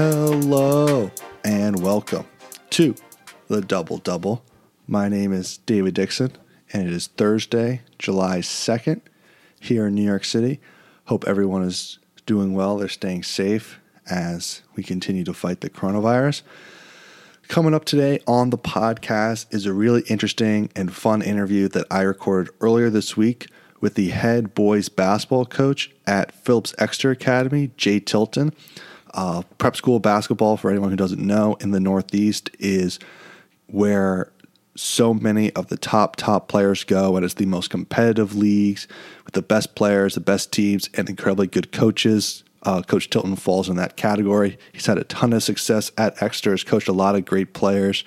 Hello and welcome to the Double Double. My name is David Dixon, and it is Thursday, July 2nd, here in New York City. Hope everyone is doing well. They're staying safe as we continue to fight the coronavirus. Coming up today on the podcast is a really interesting and fun interview that I recorded earlier this week with the head boys basketball coach at Phillips Exeter Academy, Jay Tilton. Uh, prep school basketball, for anyone who doesn't know, in the Northeast is where so many of the top top players go and it's the most competitive leagues with the best players the best teams and incredibly good coaches. Uh, coach tilton falls in that category. He's had a ton of success at exeter has coached a lot of great players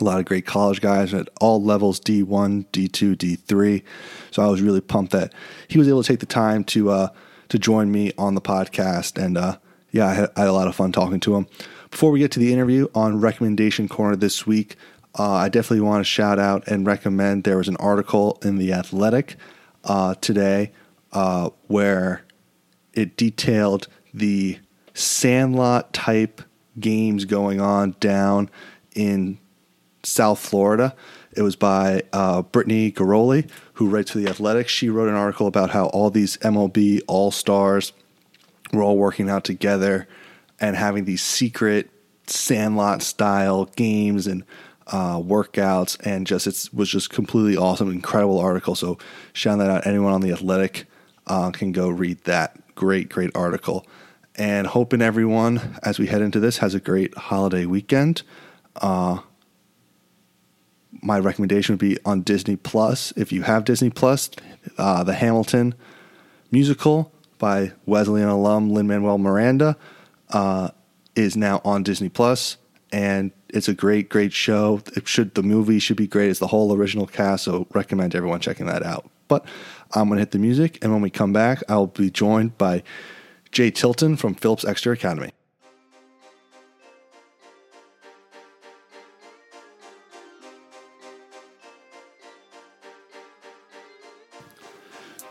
a lot of great college guys at all levels d1 d2 d3 so i was really pumped that he was able to take the time to uh, to join me on the podcast and uh, yeah I had, I had a lot of fun talking to him before we get to the interview on recommendation corner this week uh, I definitely want to shout out and recommend there was an article in The Athletic uh, today uh, where it detailed the sandlot type games going on down in South Florida. It was by uh, Brittany Ghiroli, who writes for The Athletic. She wrote an article about how all these MLB All Stars were all working out together and having these secret sandlot style games and uh, workouts, and just it was just completely awesome, incredible article. So shout that out. Anyone on the Athletic uh, can go read that. Great, great article. And hoping everyone, as we head into this, has a great holiday weekend. Uh, my recommendation would be on Disney Plus. If you have Disney Plus, uh, the Hamilton musical by Wesleyan alum Lin Manuel Miranda uh, is now on Disney Plus, and it's a great, great show. It should the movie should be great. It's the whole original cast, so recommend everyone checking that out. But I'm gonna hit the music, and when we come back, I'll be joined by Jay Tilton from Phillips Exeter Academy.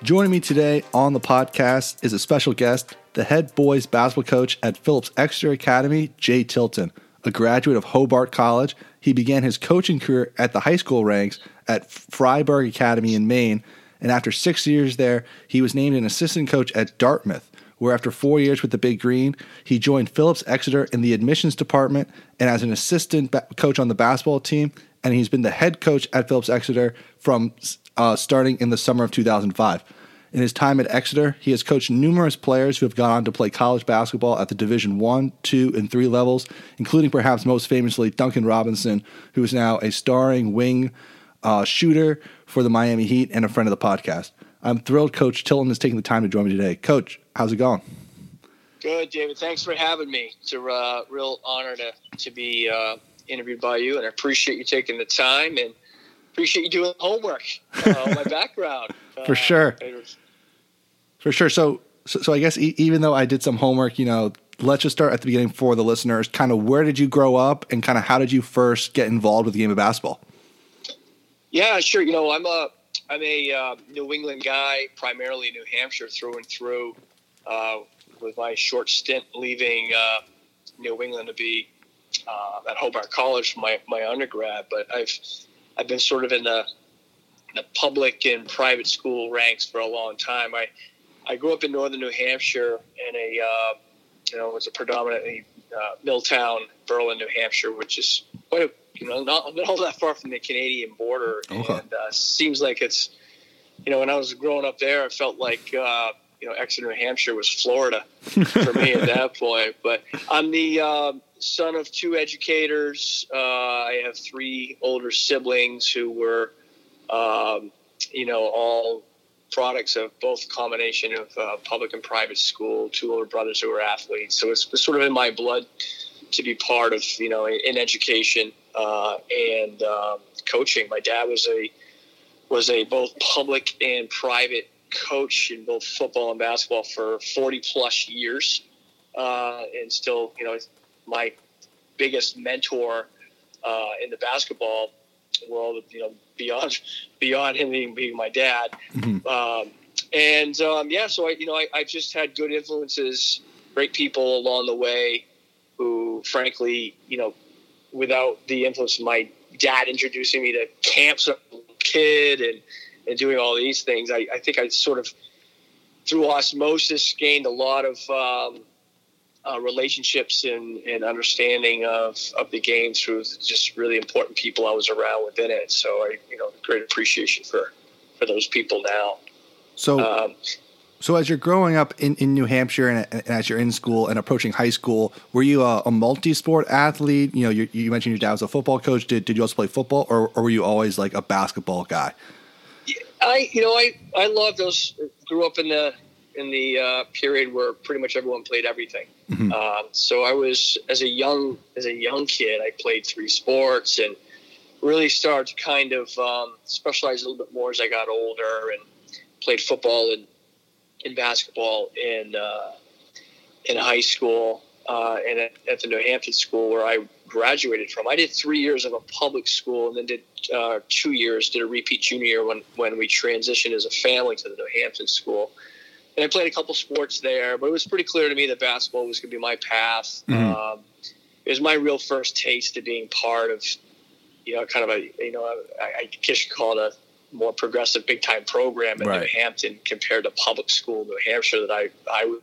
Joining me today on the podcast is a special guest, the head boys basketball coach at Phillips Exeter Academy, Jay Tilton. A graduate of Hobart College, he began his coaching career at the high school ranks at Fryeburg Academy in Maine, and after six years there, he was named an assistant coach at Dartmouth, where after four years with the Big Green, he joined Phillips Exeter in the admissions department and as an assistant ba- coach on the basketball team, and he's been the head coach at Phillips Exeter from uh, starting in the summer of 2005. In his time at Exeter, he has coached numerous players who have gone on to play college basketball at the Division One, Two, and Three levels, including perhaps most famously Duncan Robinson, who is now a starring wing uh, shooter for the Miami Heat and a friend of the podcast. I'm thrilled Coach Tilton is taking the time to join me today. Coach, how's it going? Good, David. Thanks for having me. It's a uh, real honor to to be uh, interviewed by you, and I appreciate you taking the time and appreciate you doing homework uh, my background. For sure. For sure. So, so, so I guess e- even though I did some homework, you know, let's just start at the beginning for the listeners. Kind of where did you grow up, and kind of how did you first get involved with the game of basketball? Yeah, sure. You know, I'm a I'm a uh, New England guy, primarily New Hampshire through and through. Uh, with my short stint leaving uh, New England to be uh, at Hobart College for my, my undergrad, but I've I've been sort of in the the public and private school ranks for a long time. I I grew up in northern New Hampshire in a uh, you know it's a predominantly uh, Milltown, Berlin, New Hampshire, which is quite a you know not, not all that far from the Canadian border, Okay. and uh, seems like it's you know when I was growing up there, I felt like uh, you know Exeter, New Hampshire was Florida for me at that point. But I'm the um son of two educators. Uh, I have three older siblings who were um, you know all products of both combination of uh, public and private school. Two older brothers who were athletes, so it's, sort of in my blood to be part of you know in education uh, and um, coaching. My dad was a was a both public and private coach in both football and basketball for 40 plus years, uh, and still you know my biggest mentor uh, in the basketball world. You know beyond beyond him being, being my dad. Um, and um, yeah, so I, you know, I, I just had good influences, great people along the way, who, frankly, you know, without the influence of my dad introducing me to camps as a kid and, and doing all these things, I, I think I sort of, through osmosis, gained a lot of um, uh, relationships and, and understanding of, of the game through just really important people I was around within it. So I, you know, great appreciation for, for those people now. So, um, so as you're growing up in, in New Hampshire and, and, as you're in school and approaching high school, were you a, a multi-sport athlete? You know, you, you, mentioned your dad was a football coach. Did, did you also play football or, or were you always like a basketball guy? I, you know, I, I love those, grew up in the, in the uh, period where pretty much everyone played everything. Mm-hmm. Um, so I was, as a young, as a young kid, I played three sports and really started to kind of um, specialize a little bit more as I got older and played football and in basketball in uh, in high school uh, and at, at, the New Hampton school where I graduated from. I did three years of a public school and then did uh, two years, did a repeat junior year when, when we transitioned as a family to the New Hampton school. And I played a couple sports there, but it was pretty clear to me that basketball was going to be my path. Mm-hmm. Um, it was my real first taste of being part of, you know, kind of a, you know, I, I guess you call it a more progressive big time program in right. New Hampton compared to public school New Hampshire that I I was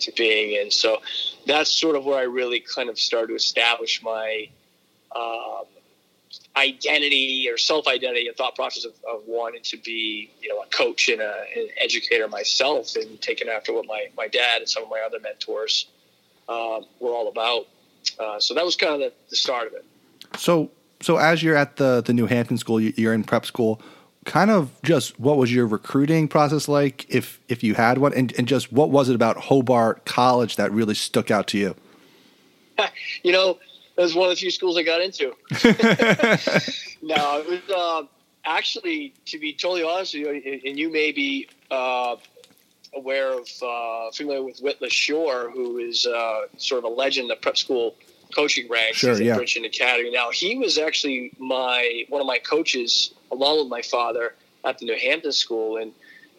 to being in. So that's sort of where I really kind of started to establish my um, identity or self identity and thought process of, of, wanting to be you know a coach and a, an educator myself and taking after what my my dad and some of my other mentors um, were all about. Uh, so that was kind of the, the start of it. So so as you're at the the New Hampton school, you're in prep school. Kind of just what was your recruiting process like, if if you had one, and, and just what was it about Hobart College that really stuck out to you? you know, it was one of the few schools I got into. no, it was uh, actually, to be totally honest with you, and you may be uh, aware of, uh, familiar with Whit Lesure, who is uh, sort of a legend of prep school coaching ranks sure, yeah. at Bridgton Academy. Now he was actually my one of my coaches along with my father at the New Hampton School, and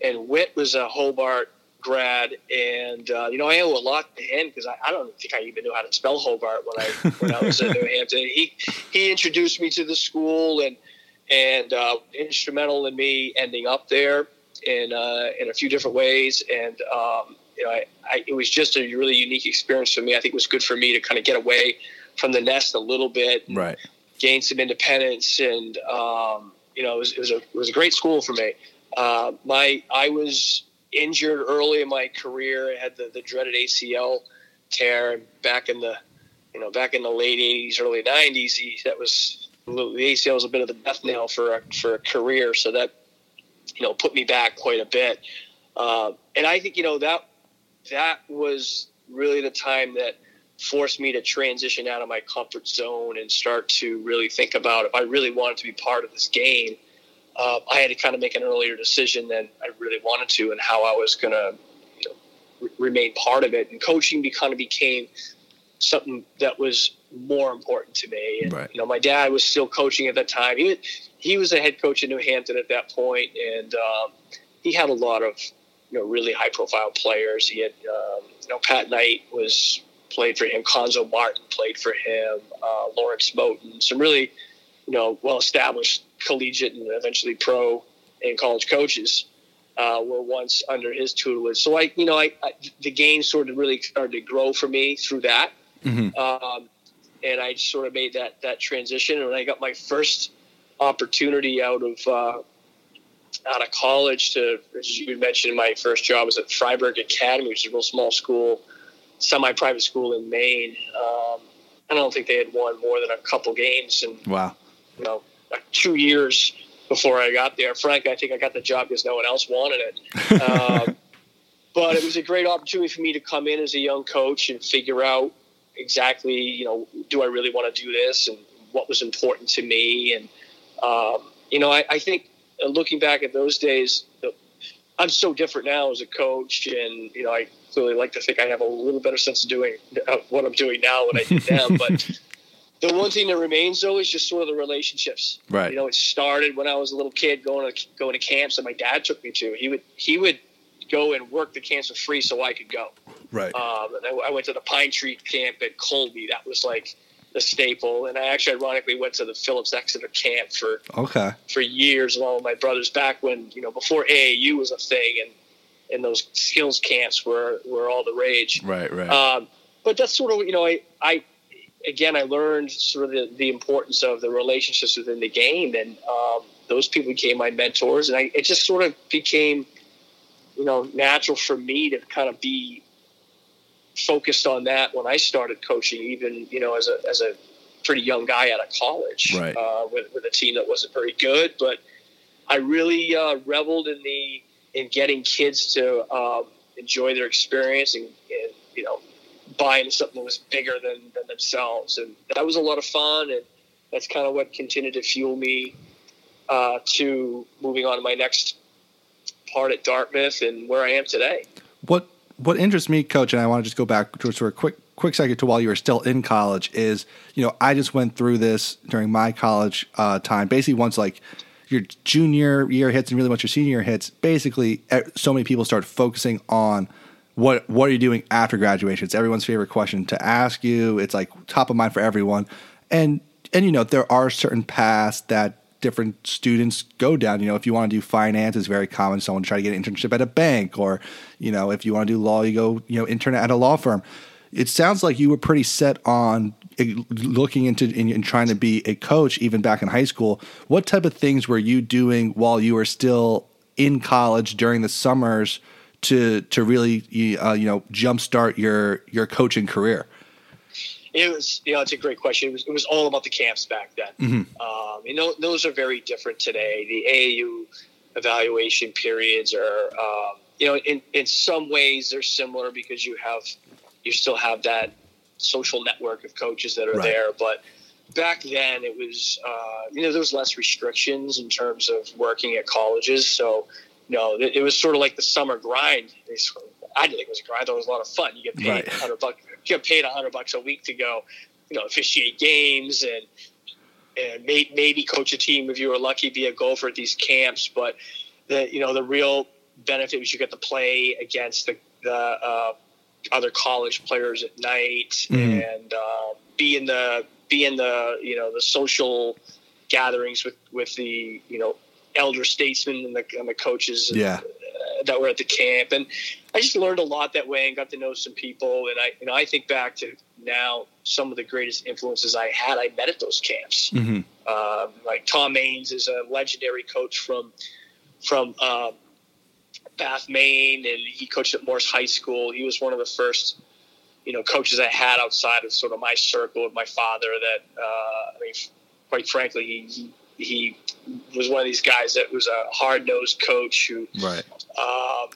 and Whit was a Hobart grad, and uh, you know I owe a lot to him because I, I, don't think I even knew how to spell Hobart when I when I was at New Hampton. He he introduced me to the school and and uh, instrumental in me ending up there in uh, in a few different ways, and um, you know, I, I, it was just a really unique experience for me. I think it was good for me to kind of get away from the nest a little bit, right? Gain some independence, and um, you know, it was, it was, a it was a great school for me. Uh, my I was injured early in my career. I had the, the dreaded ACL tear back in the you know back in the late '80s, early '90s. That was the ACL was a bit of the death nail for a, for a career, so that you know put me back quite a bit. Uh, and I think you know that that was really the time that forced me to transition out of my comfort zone and start to really think about if I really wanted to be part of this game. Uh, I had to kind of make an earlier decision than I really wanted to, and how I was going to you know, re- remain part of it. And coaching be, kind of became something that was more important to me. And, right. You know, my dad was still coaching at that time. He he was a head coach in New Hampton at that point, and um, he had a lot of you know really high profile players. He had um, you know Pat Knight was played for him, Cuonzo Martin played for him, uh, Lawrence Moten, some really you know well established collegiate and eventually pro and college coaches. Uh, were once under his tutelage. So I, you know, I, I, the game sort of really started to grow for me through that, mm-hmm. um, and I sort of made that that transition. And I got my first opportunity out of uh, out of college to, as you mentioned, my first job was at Fryeburg Academy, which is a real small school, semi-private school in Maine. Um, I don't think they had won more than a couple games, and wow, you know, like two years before I got there. Frank, I think I got the job because no one else wanted it. um, but it was a great opportunity for me to come in as a young coach and figure out exactly, you know, do I really want to do this and what was important to me. And, um, you know, I, I think looking back at those days, I'm so different now as a coach, and you know, I clearly like to think I have a little better sense of doing uh, what I'm doing now than I did then. but the one thing that remains though is just sort of the relationships. Right. You know, it started when I was a little kid going to going to camps that my dad took me to. He would he would go and work the camps for free so I could go. Right. Um, and I, I went to the Pine Tree camp at Colby. That was like the staple. And I actually ironically went to the Phillips Exeter camp for Okay. for years along with my brothers back when you know before AAU was a thing and and those skills camps were were all the rage. Right. Right. Um, but that's sort of you know I I again I learned sort of the, the importance of the relationships within the game and um, those people became my mentors and I it just sort of became you know natural for me to kind of be focused on that when I started coaching even you know as a as a pretty young guy out of college Right. uh, with, with a team that wasn't very good but I really uh, reveled in the in getting kids to um, enjoy their experience and, and you know buy into something that was bigger than, than themselves and that was a lot of fun and that's kind of what continued to fuel me uh, to moving on to my next part at Dartmouth and where I am today. what what interests me, coach, and I want to just go back to a quick quick second to while you were still in college is you know I just went through this during my college uh, time. Basically, once like your junior year hits and really once your senior year hits, basically so many people start focusing on what what are you doing after graduation? It's everyone's favorite question to ask you. It's like top of mind for everyone, and and you know there are certain paths that different students go down. You know, if you want to do finance, it's very common. Someone to try to get an internship at a bank, or you know, if you want to do law, you go you know intern at a law firm. It sounds like you were pretty set on eh, looking into and, and trying to be a coach even back in high school. What type of things were you doing while you were still in college during the summers to to really uh, you know jumpstart your your coaching career? It was, you know, it's a great question. It was, it was all about the camps back then. Mm-hmm. Um, you know, those are very different today. The AAU evaluation periods are, um, you know, in, in some ways they're similar because you have, you still have that social network of coaches that are Right. there. But back then it was, uh, you know, there was less restrictions in terms of working at colleges. So, you know, it, it was sort of like the summer grind. I didn't think it was a grind. It was a lot of fun. You get paid Right. a hundred bucks. You get paid a hundred bucks a week to go, you know, officiate games and and may, maybe coach a team if you were lucky, be a golfer at these camps. But the you know the real benefit was you get to play against the the uh, other college players at night Mhm. and uh, be in the be in the you know the social gatherings with with the you know elder statesmen and the and the coaches Yeah. uh, that were at the camp and I just learned a lot that way and got to know some people and I you know I think back to now some of the greatest influences I had I met at those camps Mm-hmm. um, like Tom Maines is a legendary coach from from um, Bath, Maine, and he coached at Morse High School. He was one of the first, you know, coaches I had outside of sort of my circle of my father. That uh, I mean, quite frankly, he, he was one of these guys that was a hard nosed coach who Right. um,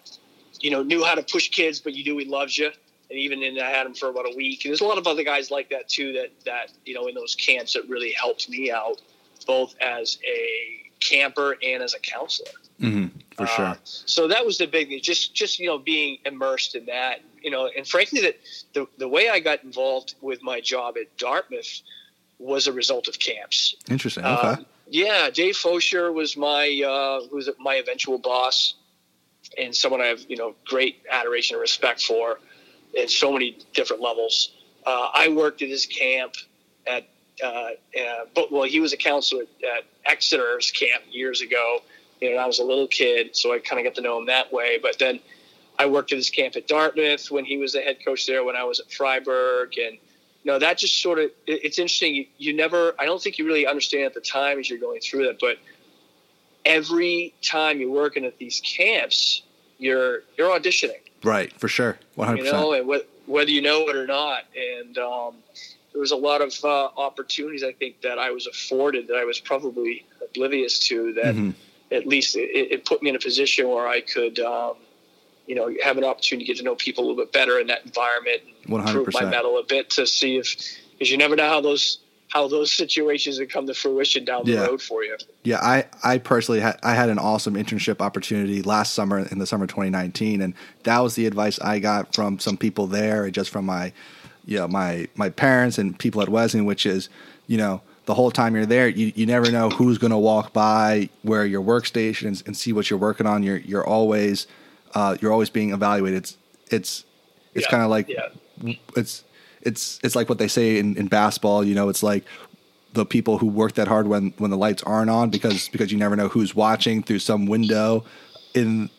you know, knew how to push kids, but you knew he loves you. And even in, I had him for about a week. And there's a lot of other guys like that too. That that you know, in those camps, that really helped me out, both as a camper and as a counselor. Mm-hmm. For sure. Uh, so that was the big thing. Just just you know, being immersed in that. You know, and frankly, that the the way I got involved with my job at Dartmouth was a result of camps. Interesting. Okay. Um, yeah, Dave Faucher was my uh, my eventual boss, and someone I have you know great adoration and respect for, in so many different levels. Uh, I worked at his camp at, uh, uh, but well, he was a counselor at, Exeter's camp years ago. You know, I was a little kid, so I kind of got to know him that way. But then I worked at his camp at Dartmouth when he was the head coach there. When I was at Fryeburg, and know that just sort of it, it's interesting. You, you never, I don't think you really understand at the time as you're going through that, but every time you're working at these camps, you're you're auditioning right. For sure. One hundred you know, percent. and wh- whether you know it or not. And um, there was a lot of uh, opportunities I think that I was afforded that I was probably oblivious to. That Mhm. at least it, it put me in a position where I could, um, you know, have an opportunity to get to know people a little bit better in that environment, and hundred prove my mettle a bit to see if, because you never know how those how those situations would come to fruition down the Yeah. road for you. Yeah, I, I personally had I had an awesome internship opportunity last summer in the summer 2019, and that was the advice I got from some people there, and just from my, you know, my my parents and people at Wesleyan, which is, you know, the whole time you're there, you, you never know who's going to walk by where your workstation and, and see what you're working on. You're you're always uh, you're always being evaluated. It's it's It's Yeah, kind of like yeah. it's it's it's like what they say in, in basketball. You know, it's like the people who work that hard when when the lights aren't on because because you never know who's watching through some window in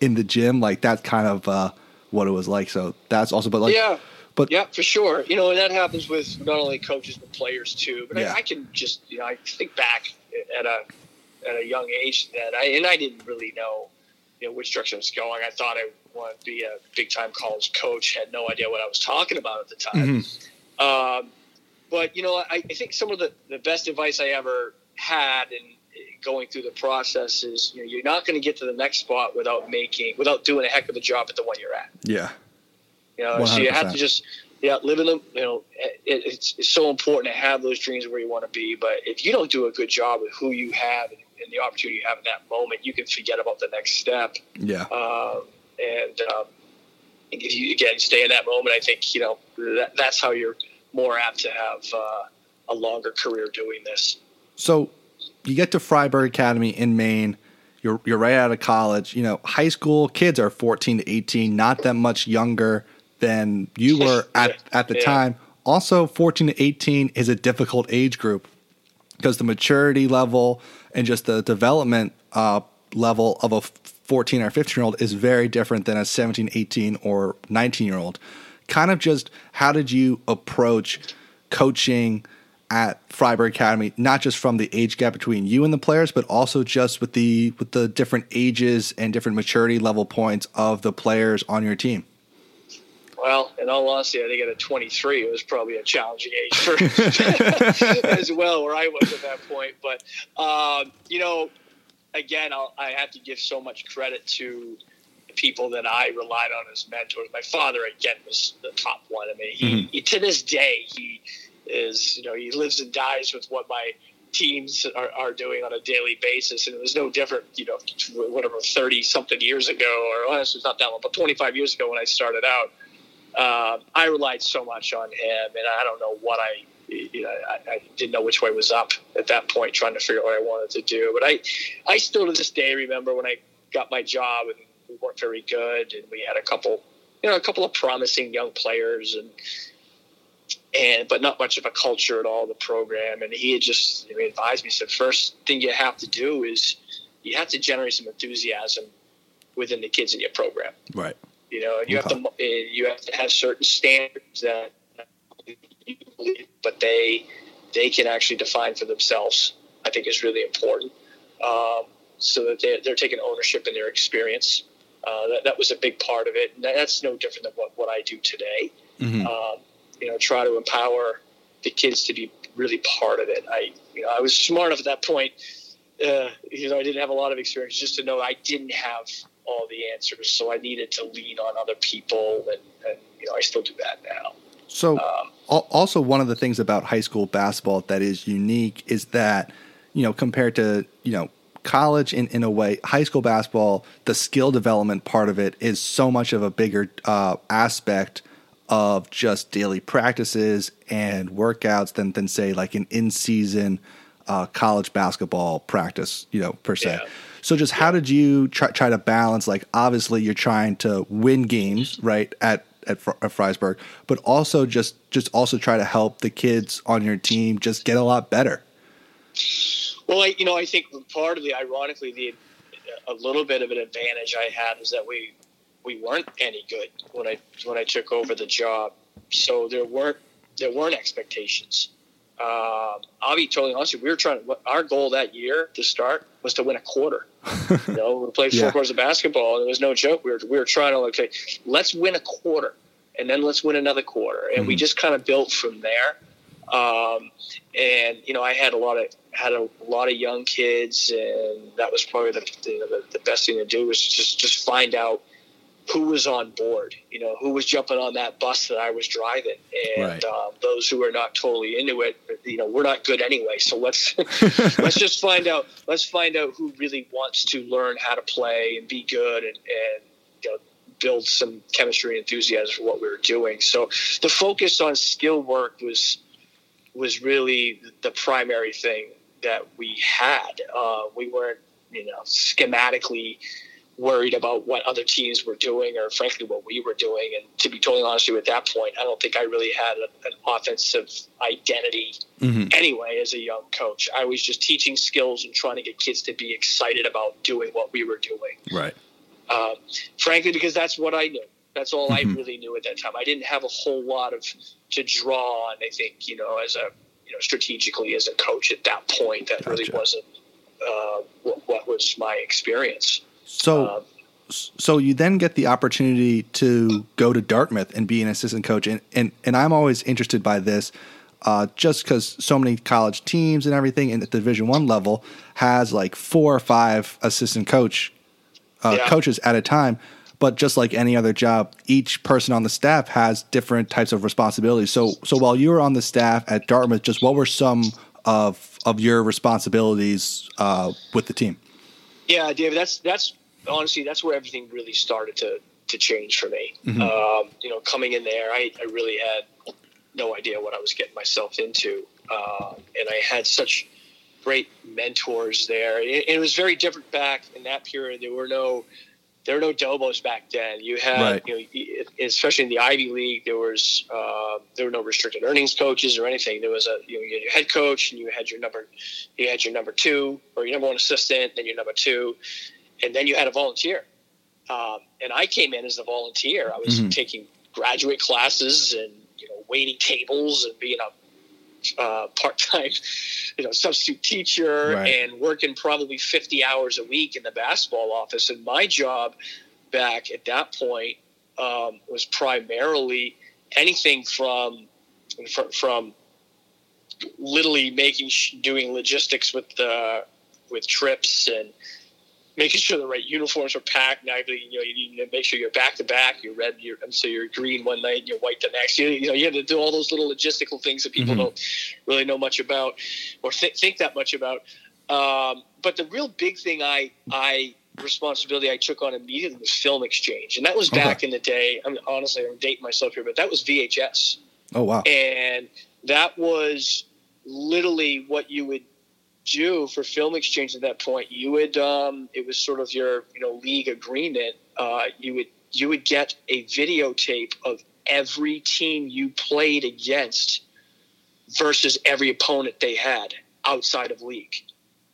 in the gym. Like that's kind of uh, what it was like. So that's also, but like, yeah. but- yeah, for sure. You know, and that happens with not only coaches but players too. But Yeah. I, I can just, you know, I think back at a at a young age that I and I didn't really know, you know, which direction I was going. I thought I wanted to be a big time college coach. Had no idea what I was talking about at the time. Um, but you know, I, I think some of the, the best advice I ever had in going through the process is you know you're not going to get to the next spot without making without doing a heck of a job at the one you're at. yeah, You know, so you have to just yeah live in them. You know, it, it's, it's so important to have those dreams where you want to be. But if you don't do a good job with who you have and, and the opportunity you have in that moment, you can forget about the next step. yeah, Um, and um, if you again stay in that moment, I think you know that, that's how you're more apt to have uh, a longer career doing this. So you get to Fryeburg Academy in Maine. You're you're right out of college. You know, high school kids are 14 to 18, not that much younger than you were at at the Yeah. time. Also, 14 to 18 is a difficult age group because the maturity level and just the development uh, level of a 14 or 15 year old is very different than a 17, 18, or 19 year old. Kind of just how did you approach coaching at Fryeburg Academy, not just from the age gap between you and the players, but also just with the with the different ages and different maturity level points of the players on your team? Well, in all honesty, I think at a 23, it was probably a challenging age for as well, where I was at that point. But um, you know, again, I'll, I have to give so much credit to the people that I relied on as mentors. My father, again, was the top one. I mean, he, he to this day he is, you know, he lives and dies with what my teams are, are doing on a daily basis, and it was no different, you know, whatever thirty something years ago, or honestly, it's not that long, but twenty five years ago when I started out um, I relied so much on him, and I don't know what I, you know, I, I didn't know which way was up at that point, trying to figure out what I wanted to do. But I, I still to this day remember when I got my job and we weren't very good, and we had a couple, you know, a couple of promising young players, and and but not much of a culture at all the program. And he had just advised me, said, first thing you have to do is you have to generate some enthusiasm within the kids in your program Right. You know, and you have to uh, you have to have certain standards that, but they they can actually define for themselves. I think is really important, um, so that they're, they're taking ownership in their experience. Uh, that, that was a big part of it, and that's no different than what, what I do today. Mhm. Um, you know, try to empower the kids to be really part of it. I, you know, I was smart enough at that point. Uh, you know, I didn't have a lot of experience just to know I didn't have all the answers, so I needed to lean on other people, and, and you know, I still do that now. So, Um, also one of the things about high school basketball that is unique is that, you know, compared to, you know, college in, in a way, high school basketball, the skill development part of it is so much of a bigger uh, aspect of just daily practices and workouts than, than say, like an in season uh, college basketball practice, you know, per se. Yeah. So just how did you try, try to balance? Like, obviously, you're trying to win games, right? At at, Fr- at Fryeburg, but also just just also try to help the kids on your team just get a lot better. Well, I, you know, I think part of the, ironically, the a little bit of an advantage I had is that we we weren't any good when I when I took over the job, so there weren't there weren't expectations. Um, I'll be totally honest. with you, We were trying. To, our goal that year to start was to win a quarter. you know, we played four Yeah. quarters of basketball, and it was no joke. We were we were trying to okay, let's win a quarter, and then let's win another quarter, and we Mhm. just kind of built from there. Um, and you know, I had a lot of had a lot of young kids, and that was probably the the, the best thing to do was just just find out who was on board. You know, who was jumping on that bus that I was driving, and Right. um, those who are not totally into it, you know, we're not good anyway. So let's let's just find out. Let's find out who really wants to learn how to play and be good, and, and you know, build some chemistry and enthusiasm for what we were doing. So the focus on skill work was was really the primary thing that we had. Uh, we weren't, you know, schematically worried about what other teams were doing or frankly what we were doing. And to be totally honest with you, at that point, I don't think I really had a, an offensive identity mm-hmm. anyway as a young coach. I was just teaching skills and trying to get kids to be excited about doing what we were doing. Right. Um, frankly, because that's what I knew. That's all mm-hmm. I really knew at that time. I didn't have a whole lot of to draw on. I think you know, as a you know, strategically as a coach at that point, that gotcha. really wasn't uh, what, what, was my experience. So, um, so you then get the opportunity to go to Dartmouth and be an assistant coach, and and, and I'm always interested by this. Uh, just because so many college teams and everything at the Division One level has like four or five assistant coach uh, yeah. coaches at a time. But just like any other job, each person on the staff has different types of responsibilities. So, so while you were on the staff at Dartmouth, just what were some of of your responsibilities uh, with the team? Yeah, David, that's that's honestly that's where everything really started to to change for me. Mm-hmm. Um, you know, coming in there, I, I, really had no idea what I was getting myself into, uh, and I had such great mentors there. It, it was very different back in that period. There were no there were no DOBOs back then. You had, right. you know, especially in the Ivy League, there was uh, there were no restricted earnings coaches or anything. There was a you, know, you had your head coach, and you had your number, you had your number two or your number one assistant, then your number two, and then you had a volunteer. Um, and I came in as a volunteer. I was mm-hmm. taking graduate classes and you know waiting tables and being a uh, part-time, you know, substitute teacher right. and working probably 50 hours a week in the basketball office. And my job back at that point um, was primarily anything from from, from literally making doing logistics with the with trips and making sure the right uniforms are packed. Now, you know, you need to make sure you're back to back. You're red, you're, so you're green one night and you're white the next. You, you know, you have to do all those little logistical things that people mm-hmm. don't really know much about or th- think that much about. Um, but the real big thing I, I responsibility I took on immediately was film exchange, and that was back okay. in the day. I'm honestly I'm dating myself here, but that was VHS. Oh wow! And that was literally what you would do for film exchange at that point, you would um, it was sort of your you know league agreement. Uh, you would you would get a videotape of every team you played against versus every opponent they had outside of league.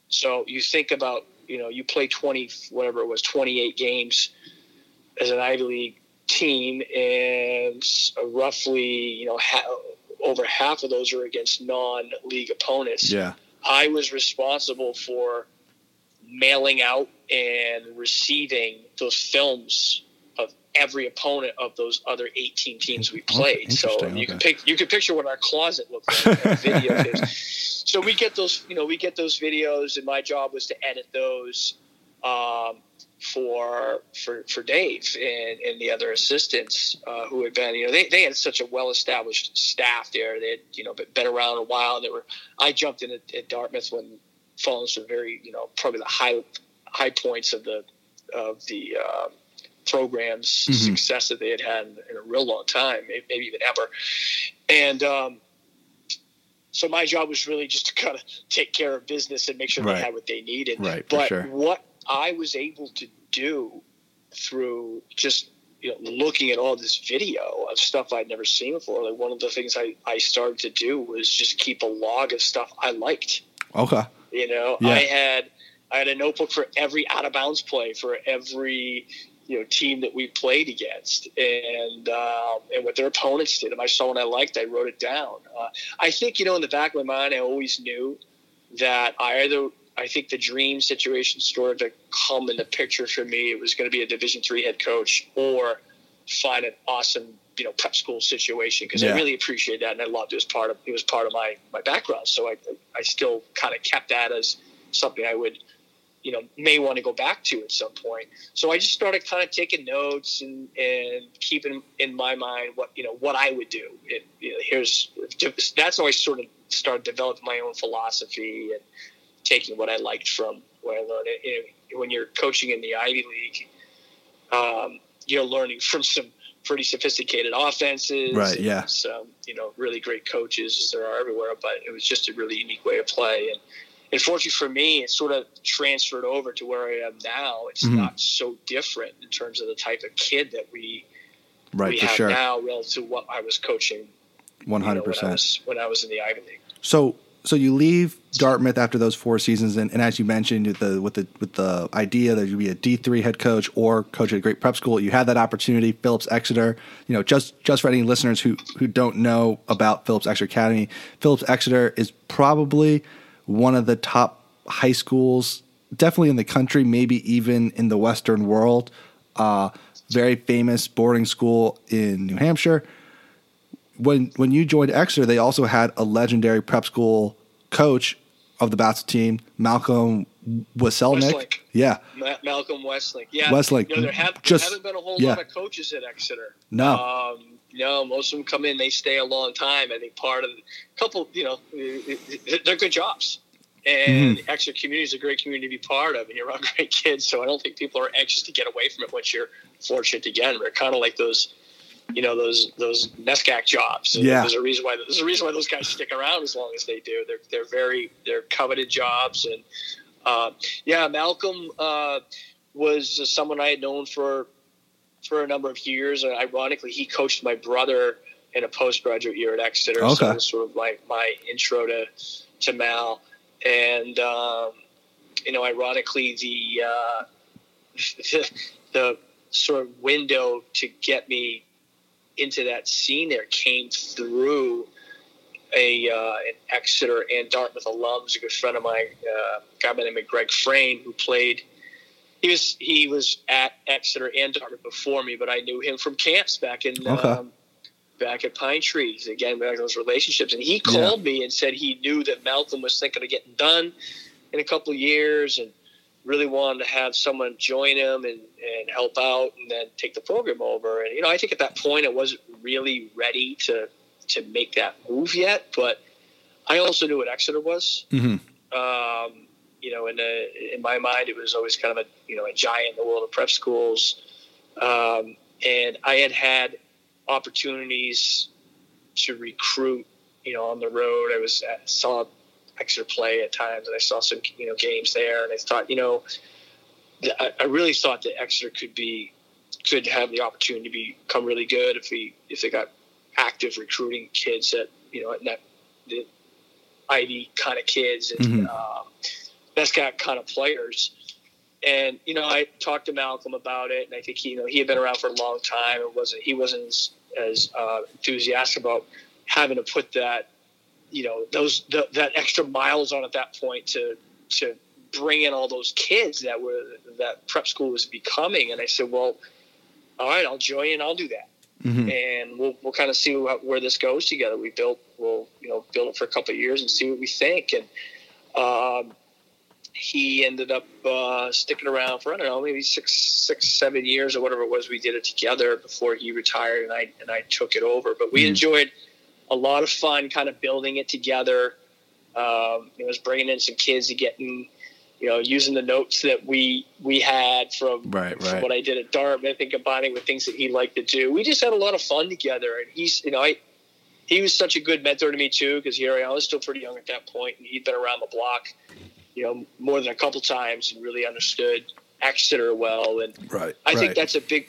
So you think about you know you play twenty whatever it was twenty eight games as an Ivy League team, and roughly you know ha- over half of those are against non league opponents. Yeah I was responsible for mailing out and receiving those films of every opponent of those other 18 teams we played. so you okay. can pick, you can picture what our closet looked like. video so we get those, you know, we get those videos, and my job was to edit those um, for for for Dave and, and the other assistants uh, who had been, you know, they, they had such a well established staff there. They had, you know, been around a while. They were. I jumped in at, at Dartmouth when following some very, you know, probably the high high points of the of the uh, program's mm-hmm. success that they had had in, in, a real long time, maybe even ever. And um, so my job was really just to kind of take care of business and make sure right. they had what they needed. Right. But sure. what I was able to do through just you know looking at all this video of stuff I'd never seen before. Like one of the things I I started to do was just keep a log of stuff I liked. Okay. You know, yeah. I had I had a notebook for every out of bounds play for every you know team that we played against and uh, and what their opponents did. If I saw one I liked, I wrote it down. Uh, I think you know in the back of my mind, I always knew that I either I think the dream situation started to come in the picture for me. It was going to be a Division three head coach or find an awesome you know prep school situation because yeah. I really appreciate that and I loved it as part of it was part of my my background. So I I still kind of kept that as something I would you know may want to go back to at some point. So I just started kind of taking notes and and keeping in my mind what you know what I would do. It, you know, here's that's how I sort of started developing my own philosophy and taking what I liked from what I learned. And when you're coaching in the Ivy League, um, you're learning from some pretty sophisticated offenses. Right. Yeah. Some, you know, really great coaches there are everywhere, but it was just a really unique way of play. And, unfortunately for me, it sort of transferred over to where I am now. It's Mhm. not so different in terms of the type of kid that we Right, we for have sure. now relative to what I was coaching. One hundred when I percent. was when I was in the Ivy League. So so you leave Dartmouth after those four seasons, and, and as you mentioned, with the with the with the idea that you'd be a D three head coach or coach at a great prep school, you had that opportunity. Phillips Exeter, you know, just just for any listeners who who don't know about Phillips Exeter Academy, Phillips Exeter is probably one of the top high schools, definitely in the country, maybe even in the Western world. Uh, very famous boarding school in New Hampshire when when you joined Exeter, they also had a legendary prep school coach of the basketball team, Malcolm Waselnik. Westlake. Yeah, Ma- Malcolm Westlake. Yeah, Westlake. You know, there, have, Just- there haven't been a whole yeah. lot of coaches at Exeter. No. Um, no, most of them come in, they stay a long time. I think part of a couple, you know, they're good jobs. And Mm-hmm. Exeter community is a great community to be part of, and you're around great kids. So I don't think people are anxious to get away from it once you're fortunate to get. They're kind of like those, you know, those those NESCAC jobs. Yeah. There's a reason why there's a reason why those guys stick around as long as they do. They're they're very they're coveted jobs, and uh, yeah, Malcolm uh, was someone I had known for for a number of years. And ironically, he coached my brother in a postgraduate year at Exeter. Okay. So it was sort of like my intro to to Mal. And um, you know, ironically, the, uh, the the sort of window to get me into that scene there came through a uh, an Exeter and Dartmouth alum, who's a good friend of mine, uh, a guy by the name of Greg Frame, who played. He was he was at Exeter and Dartmouth before me, but I knew him from camps back in Okay. um, back at Pine Trees. Again, back in those relationships, and he called me and said he knew that Malcolm was thinking of getting done in a couple of years, and really wanted to have someone join him and, and help out, and then take the program over. And you know, I think at that point I wasn't really ready to to make that move yet, but I also knew what Exeter was. hmm Um, you know, in a, in my mind, it was always kind of a you know a giant in the world of prep schools, um, and I had had opportunities to recruit. You know, on the road, I was at, saw Exeter play at times, and I saw some you know games there, and I thought, you know, I, I really thought that Exeter could be could have the opportunity to become really good if we if they got active recruiting kids that you know that the Ivy kind of kids and Mhm. um, best guy kind of players. And you know, I talked to Malcolm about it, and I think he, you know he had been around for a long time and wasn't he wasn't as, as uh, enthusiastic about having to put that you know those the, that extra miles on at that point to to bring in all those kids that were that prep school was becoming. And I said, well, all right, I'll join and I'll do that hmm and we'll we'll kind of see what, where this goes together. We built we'll you know build it for a couple of years and see what we think. And um, he ended up uh, sticking around for I don't know maybe six six seven years or whatever it was. We did it together before he retired and I and I took it over. But we Mhm. enjoyed a lot of fun, kind of building it together. Um, it was bringing in some kids and getting. You know, using the notes that we we had from Right, from right. what I did at Dartmouth and combining with things that he liked to do. We just had a lot of fun together. And he's, you know, I, he was such a good mentor to me too, because here I was still pretty young at that point, and he'd been around the block, you know, more than a couple times and really understood Exeter well. And Right. I think that's a big,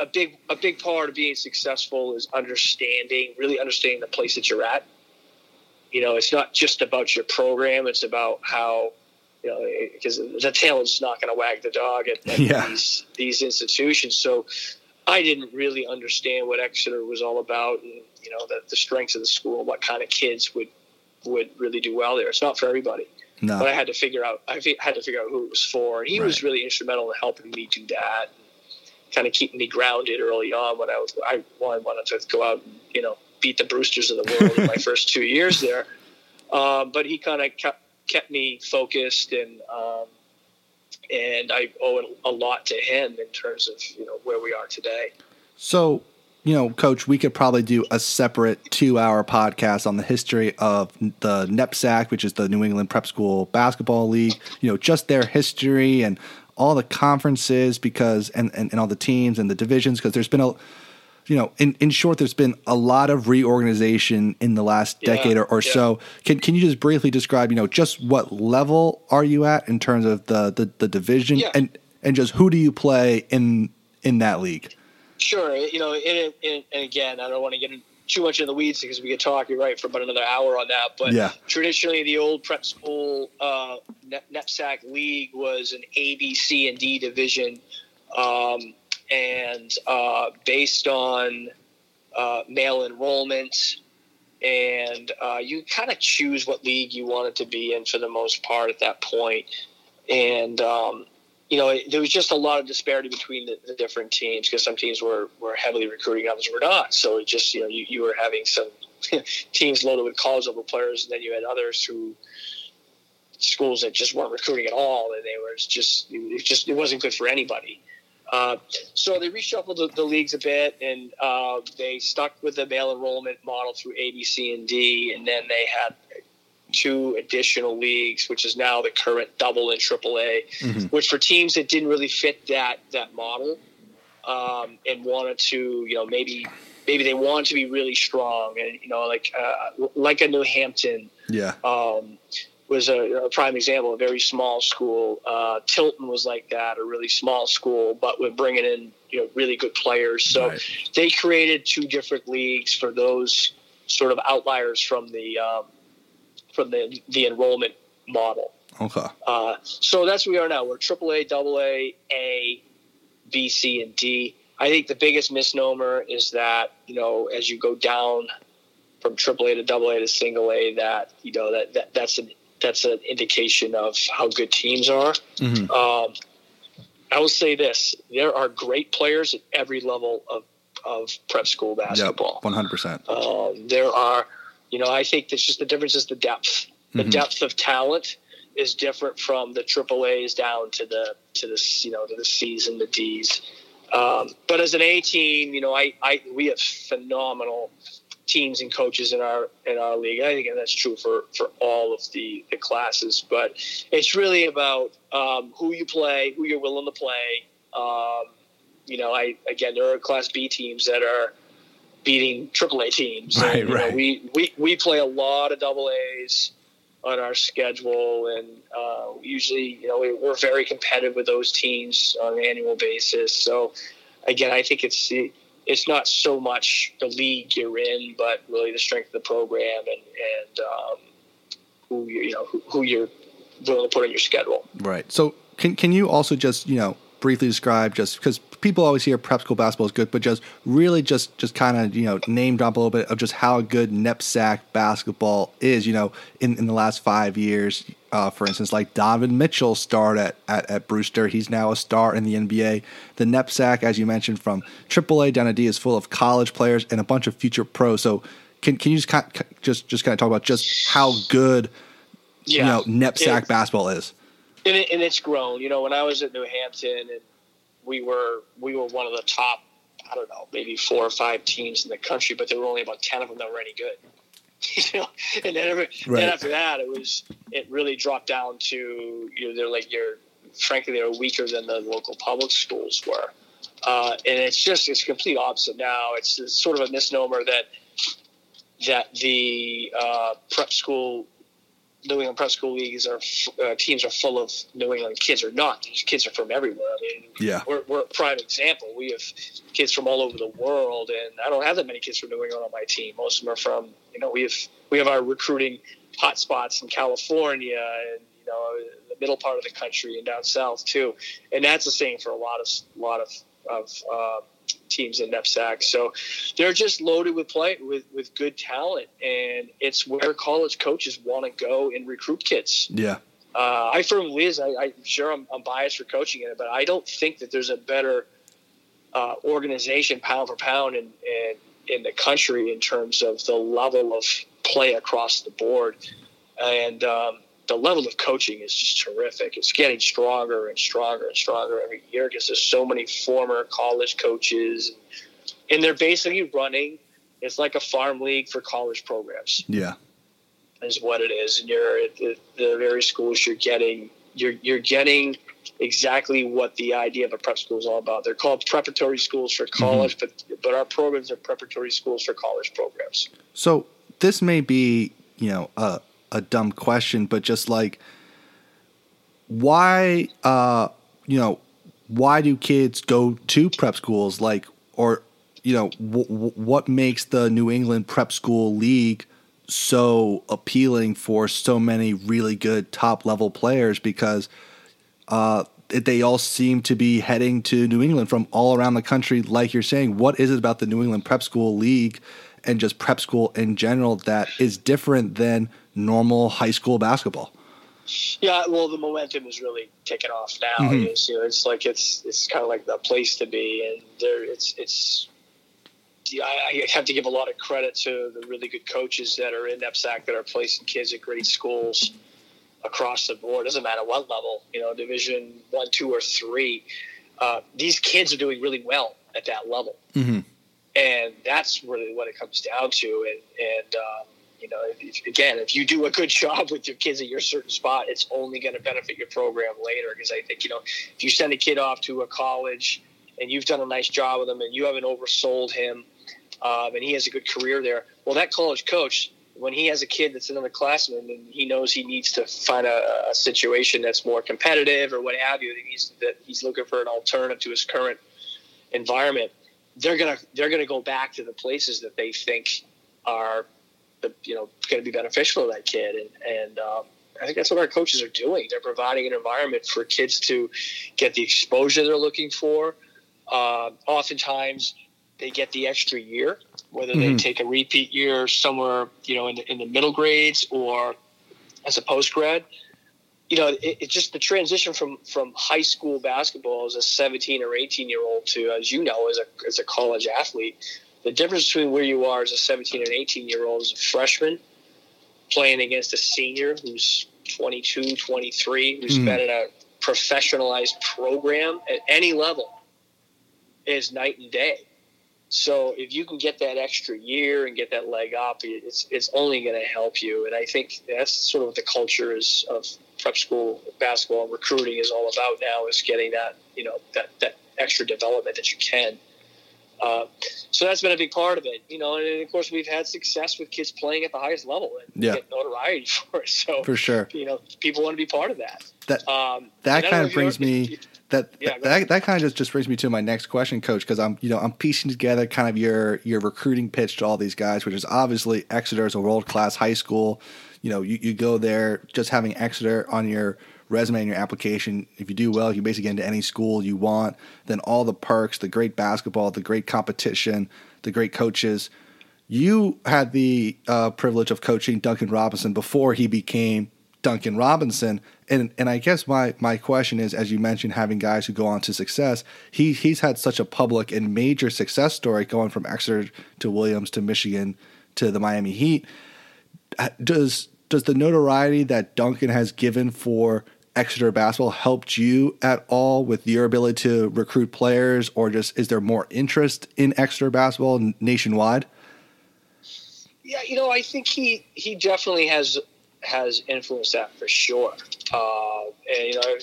a big, a big part of being successful is understanding, really understanding the place that you're at. You know, it's not just about your program; it's about how, you know, because the tail is not going to wag the dog at, at Yeah. these these institutions. So, I didn't really understand what Exeter was all about, and you know, the, the strengths of the school, what kind of kids would would really do well there. It's not for everybody no. but I had to figure out I had to figure out who it was for, and he was really instrumental in helping me do that, kind of keeping me grounded early on when I was I, well, I wanted to go out and you know beat the Brewsters of the world in my first two years there, um, but he kind of kept kept me focused and. Um, and I owe a lot to him in terms of you know where we are today. So, you know, coach, we could probably do a separate two hour podcast on the history of the NEPSAC, which is the New England Prep School Basketball League, you know, just their history and all the conferences because, and, and, and all the teams and the divisions, because there's been a, you know, in, in short, there's been a lot of reorganization in the last Yeah, decade or, or yeah. so. Can can you just briefly describe, you know, just what level are you at in terms of the the, the division Yeah. and and just who do you play in in that league? Sure. You know, and, and, and again, I don't want to get in too much in the weeds because we could talk, you're right, for about another hour on that. But Yeah. traditionally, the old prep school uh, NEPSAC league was an A, B, C, and D division. Um, and uh, based on uh, male enrollment, and uh, you kind of choose what league you wanted to be in for the most part at that point. And um, you know, it, there was just a lot of disparity between the, the different teams because some teams were, were heavily recruiting, others were not. So it just, you know, you, you were having some teams loaded with college level players, and then you had others who schools that just weren't recruiting at all, and they were just, it just, it wasn't good for anybody. Uh, so they reshuffled the, the leagues a bit, and uh, they stuck with the male enrollment model through A, B, C, and D, and then they had two additional leagues, which is now the current double and triple A, which for teams that didn't really fit that that model um, and wanted to, you know, maybe maybe they wanted to be really strong, and you know, like uh, like a New Hampton Yeah. um, was a, a prime example, a very small school. Uh, Tilton was like that, a really small school, but with bringing in you know really good players. So Right. they created two different leagues for those sort of outliers from the um, from the the enrollment model. Okay. Uh, so that's where we are now. We're AAA, AA, A, B, C, and D. I think the biggest misnomer is that you know as you go down from AAA to AA to single A, that you know that, that that's an that's an indication of how good teams are. Mhm. Um, I will say this: there are great players at every level of of prep school basketball. One hundred percent. Um, there are, you know, I think there's just the difference is the depth. The Mhm. depth of talent is different from the triple A's down to the to the you know to the C's and the D's. Um, but as an A team, you know, I, I we have phenomenal teams and coaches in our in our league. I think that's true for for all of the the classes. But it's really about um, who you play, who you're willing to play. Um, you know, I again there are Class B teams that are beating AAA teams. Right, and, you know, right. we, we we play a lot of double A's on our schedule, and uh, usually, you know, we, we're very competitive with those teams on an annual basis. So, again, I think it's it's not so much the league you're in, but really the strength of the program and and um, who you you know who, who you're willing to put on your schedule. Right. So can can you also just you know briefly describe just because people always hear prep school basketball is good, but just really just just kind of you know name drop a little bit of just how good NEPSAC basketball is. You know, in in the last five years, uh, for instance, like Donovan Mitchell starred at, at at Brewster. He's now a star in the NBA. The NEPSAC, as you mentioned, from AAA down to D, is full of college players and a bunch of future pros. So. Can, can you just kind just just kind of talk about just how good you know NEPSAC It- basketball is? and, it, and it's grown. You know, when I was at New Hampton, and we were we were one of the top, I don't know, maybe four or five teams in the country, but there were only about ten of them that were any good. you know, and then, every, Right. then after that, it was it really dropped down to you know they're like you're frankly they were weaker than the local public schools were. Uh, and it's just it's complete opposite now. It's, it's sort of a misnomer that that the uh, prep school New England prep school leagues are uh, teams are full of New England kids or not. These kids are from everywhere. I mean, Yeah. we're, we're a prime example. We have kids from all over the world, and I don't have that many kids from New England on my team. Most of them are from you know we have we have our recruiting hotspots in California and you know the middle part of the country and down south too, and that's the same for a lot of lot of of uh, teams in NEPSAC. So they're just loaded with play with with good talent, and it's where college coaches want to go and recruit kids. Yeah. Uh, I firmly believe, I, I'm sure I'm, I'm biased for coaching in it, but I don't think that there's a better uh, organization pound for pound in, in in the country in terms of the level of play across the board, and um, the level of coaching is just terrific. It's getting stronger and stronger and stronger every year because there's so many former college coaches, and they're basically running. It's like a farm league for college programs Yeah. is what it is. And you're at the, the very schools you're getting you're you're getting exactly what the idea of a prep school is all about. They're called preparatory schools for Mm-hmm. college, but but our programs are preparatory schools for college programs. So this may be, you know, a a dumb question, but just like why uh you know, why do kids go to prep schools like or you know, w- w- what makes the New England Prep School League so appealing for so many really good top level players because uh, they all seem to be heading to New England from all around the country. Like you're saying, what is it about the New England Prep School League and just prep school in general that is different than normal high school basketball? Yeah, well, the momentum is really taking off now. Mhm. It's, you know, it's like it's it's kind of like the place to be, and there it's it's. I, I have to give a lot of credit to the really good coaches that are in NEPSAC that are placing kids at great schools across the board. Doesn't matter what level, you know, Division one, two, or three. Uh, these kids are doing really well at that level Mm-hmm. and that's really what it comes down to. And and um, you know, if, again, if you do a good job with your kids at your certain spot, it's only going to benefit your program later. Because I think you know, if you send a kid off to a college and you've done a nice job with him and you haven't oversold him, um, and he has a good career there, well, that college coach. When he has a kid that's another classman and he knows he needs to find a, a situation that's more competitive or what have you, that he's, that he's looking for an alternative to his current environment, they're gonna they're gonna go back to the places that they think are you know going to be beneficial to that kid and and um, I think that's what our coaches are doing. They're providing an environment for kids to get the exposure they're looking for. Uh, oftentimes, they get the extra year, whether they Mhm. take a repeat year somewhere you know in the, in the middle grades or as a post grad. You know, it, it's just the transition from from high school basketball as a 17 or 18 year old to, as you know, as a as a college athlete. The difference between where you are as a 17 and 18 year old as a freshman playing against a senior who's 22, 23, who's Mhm. been in a professionalized program at any level is night and day. So if you can get that extra year and get that leg up, it's it's only going to help you. And I think that's sort of what the culture is of prep school basketball and recruiting is all about now is getting that you know that that extra development that you can. Uh, so that's been a big part of it, you know. And of course, we've had success with kids playing at the highest level and Yeah. get notoriety for it. So For sure. you know, people want to be part of that. That Um, that and kind of brings me that Yeah, go that, that kind of just, just brings me to my next question coach because i'm you know i'm piecing together kind of your your recruiting pitch to all these guys which is obviously exeter is a world class high school you know you, you go there just having exeter on your resume and your application. If you do well you basically get into any school you want. Then all the perks the great basketball the great competition the great coaches. You had the uh, privilege of coaching Duncan Robinson before he became Duncan Robinson, and and I guess my my question is, as you mentioned, having guys who go on to success, he he's had such a public and major success story going from Exeter to Williams to Michigan to the Miami Heat. Does does the notoriety that Duncan has given for Exeter basketball helped you at all with your ability to recruit players, or just is there more interest in Exeter basketball nationwide? Yeah, you know, I think he he definitely has has influenced that for sure. Uh, and you know, a,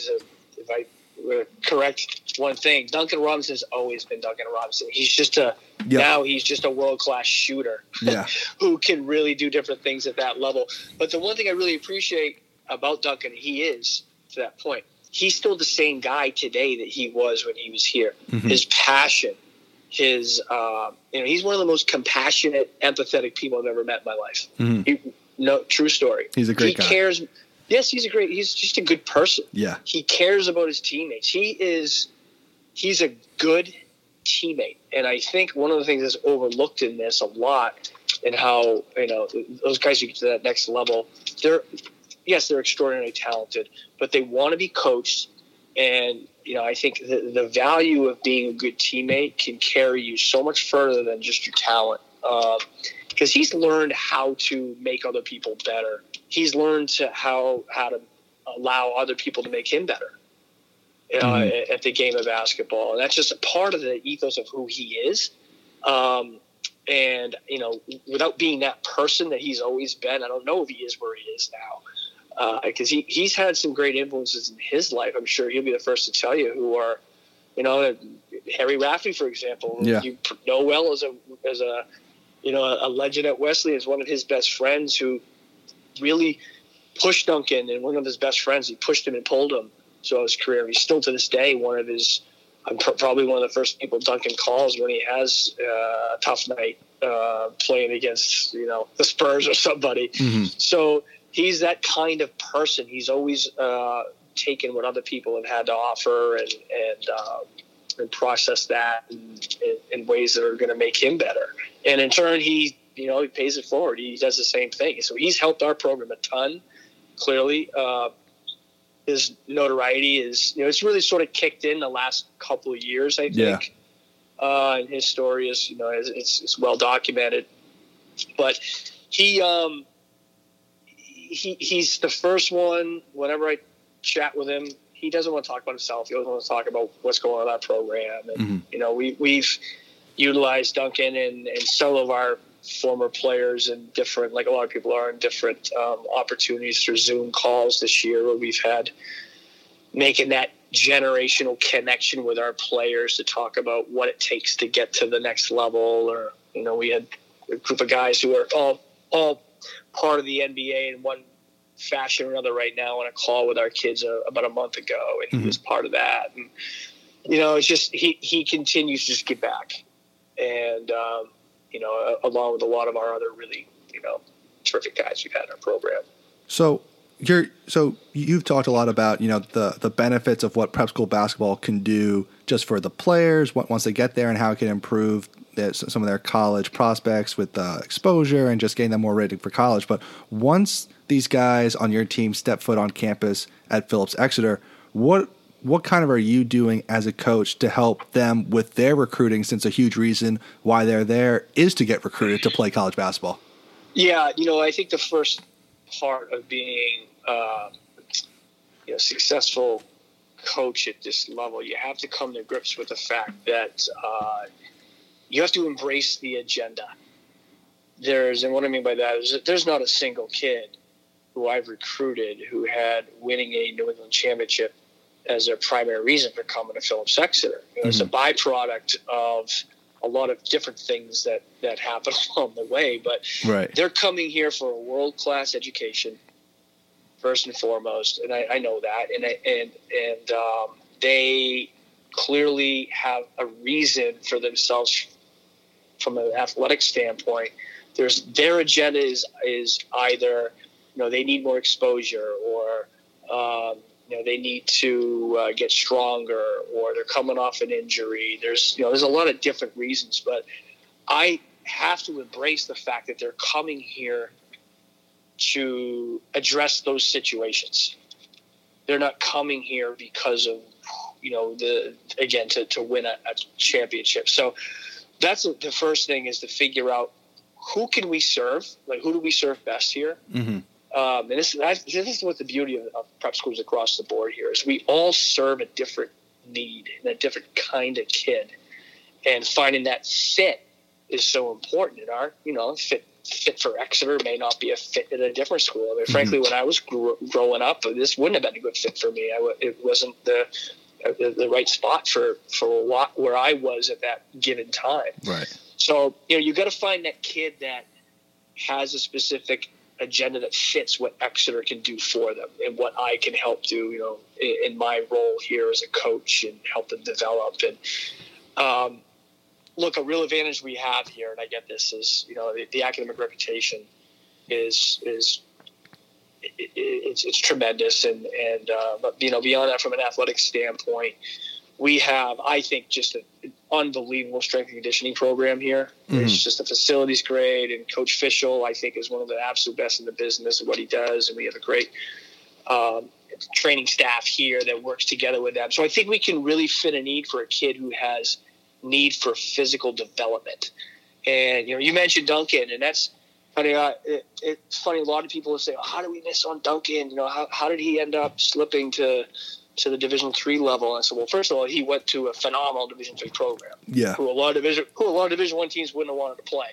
if I were to correct one thing, Duncan Robinson has always been Duncan Robinson. He's just a Yeah. now he's just a world class shooter Yeah. who can really do different things at that level. But the one thing I really appreciate about Duncan, he is to that point. He's still the same guy today that he was when he was here. Mhm. His passion, his uh, you know, he's one of the most compassionate, empathetic people I've ever met in my life. Mhm. He, no, true story. He's a great he guy. cares. Yes, he's a great. He's just a good person. Yeah. He cares about his teammates. He is. He's a good teammate, and I think one of the things that's overlooked in this a lot, and how you know those guys who get to that next level, they're yes, they're extraordinarily talented, but they want to be coached, and you know I think the, the value of being a good teammate can carry you so much further than just your talent. Because he's learned how to make other people better. He's learned to how how to allow other people to make him better you know, Mhm. at, at the game of basketball. And that's just a part of the ethos of who he is. Um, and, you know, without being that person that he's always been, I don't know if he is where he is now. Because uh, he, he's had some great influences in his life. I'm sure he'll be the first to tell you who are, you know, Harry Raftery, for example, yeah. you know well as a as a you know a, legend at Wesley, is one of his best friends who really pushed Duncan and one of his best friends. He pushed him and pulled him throughout his career. He's still to this day one of his. I'm pr- probably one of the first people Duncan calls when he has uh, a tough night uh, playing against you know the Spurs or somebody. Mm-hmm. So he's that kind of person. He's always uh, taken what other people have had to offer and and uh, and process that in, in, in ways that are going to make him better. And in turn, he you know he pays it forward. He does the same thing. So he's helped our program a ton. Clearly, uh, his notoriety is you know it's really sort of kicked in the last couple of years. I think. Yeah. Uh, and his story is, you know, it's, it's well documented. But he, um, he he's the first one. Whenever I chat with him, he doesn't want to talk about himself. He doesn't want to talk about what's going on in our program. And mm-hmm. you know, we we've utilized Duncan and, and some of our former players in different, like a lot of people are in different um, opportunities through Zoom calls this year, where we've had making that generational connection with our players to talk about what it takes to get to the next level. Or you know, we had a group of guys who are all all part of the NBA in one fashion or another right now on a call with our kids uh, about a month ago, and he mm-hmm. was part of that. And you know, it's just he he continues to just get back, and um, you know, along with a lot of our other really you know terrific guys we've had in our program. So you're so you've talked a lot about you know the the benefits of what prep school basketball can do just for the players once they get there and how it can improve some of their college prospects with uh, exposure and just getting them more ready for college. But once these guys on your team step foot on campus at Phillips Exeter, what what kind of are you doing as a coach to help them with their recruiting? Since a huge reason why they're there is to get recruited to play college basketball. Yeah, you know, I think the first part of being uh, you know successful coach at this level, you have to come to grips with the fact that uh, you have to embrace the agenda. There's, and what I mean by that is that there's not a single kid who I've recruited who had winning a New England championship as their primary reason for coming to Phillips Exeter. You know, mm-hmm. It's a mm-hmm. byproduct of a lot of different things that that happen along the way, but right. they're coming here for a world class education first and foremost, and I, I know that, and and and um, they clearly have a reason for themselves from an athletic standpoint. There's their agenda is is either you know they need more exposure or um, you know they need to uh, get stronger or they're coming off an injury. There's you know there's a lot of different reasons, but I have to embrace the fact that they're coming here to address those situations. They're not coming here because of you know the again to, to win a, a championship. So that's the first thing is to figure out who can we serve, like who do we serve best here. Mm-hmm. Um, and this, this is what the beauty of, of prep schools across the board here is we all serve a different need and a different kind of kid, and finding that fit is so important. In our, you know, fit fit for Exeter may not be a fit at a different school. I mean, mm-hmm. frankly, when I was growing up, this wouldn't have been a good fit for me. I, it wasn't the the, the right spot for for what, where I was at that given time. Right. So you know you got to find that kid that has a specific agenda that fits what Exeter can do for them and what I can help do. You know, in, in my role here as a coach and help them develop. And um, look, a real advantage we have here, and I get this is you know the, the academic reputation is is it, it's, it's tremendous. And, and uh, but, you know, beyond that, from an athletic standpoint, we have, I think, just an unbelievable strength and conditioning program here. Mm-hmm. It's just the facilities great, and Coach Fishel, I think, is one of the absolute best in the business of what he does, and we have a great um, training staff here that works together with them. So I think we can really fit a need for a kid who has need for physical development. And you know, you mentioned Duncan, and that's funny. Uh, it, it's funny. A lot of people will say, oh, "How do we miss on Duncan? You know, how, how did he end up slipping to to the Division three level?" And I said, "Well, first of all, he went to a phenomenal Division three program. Yeah, who a lot of division who a lot of Division one teams wouldn't have wanted to play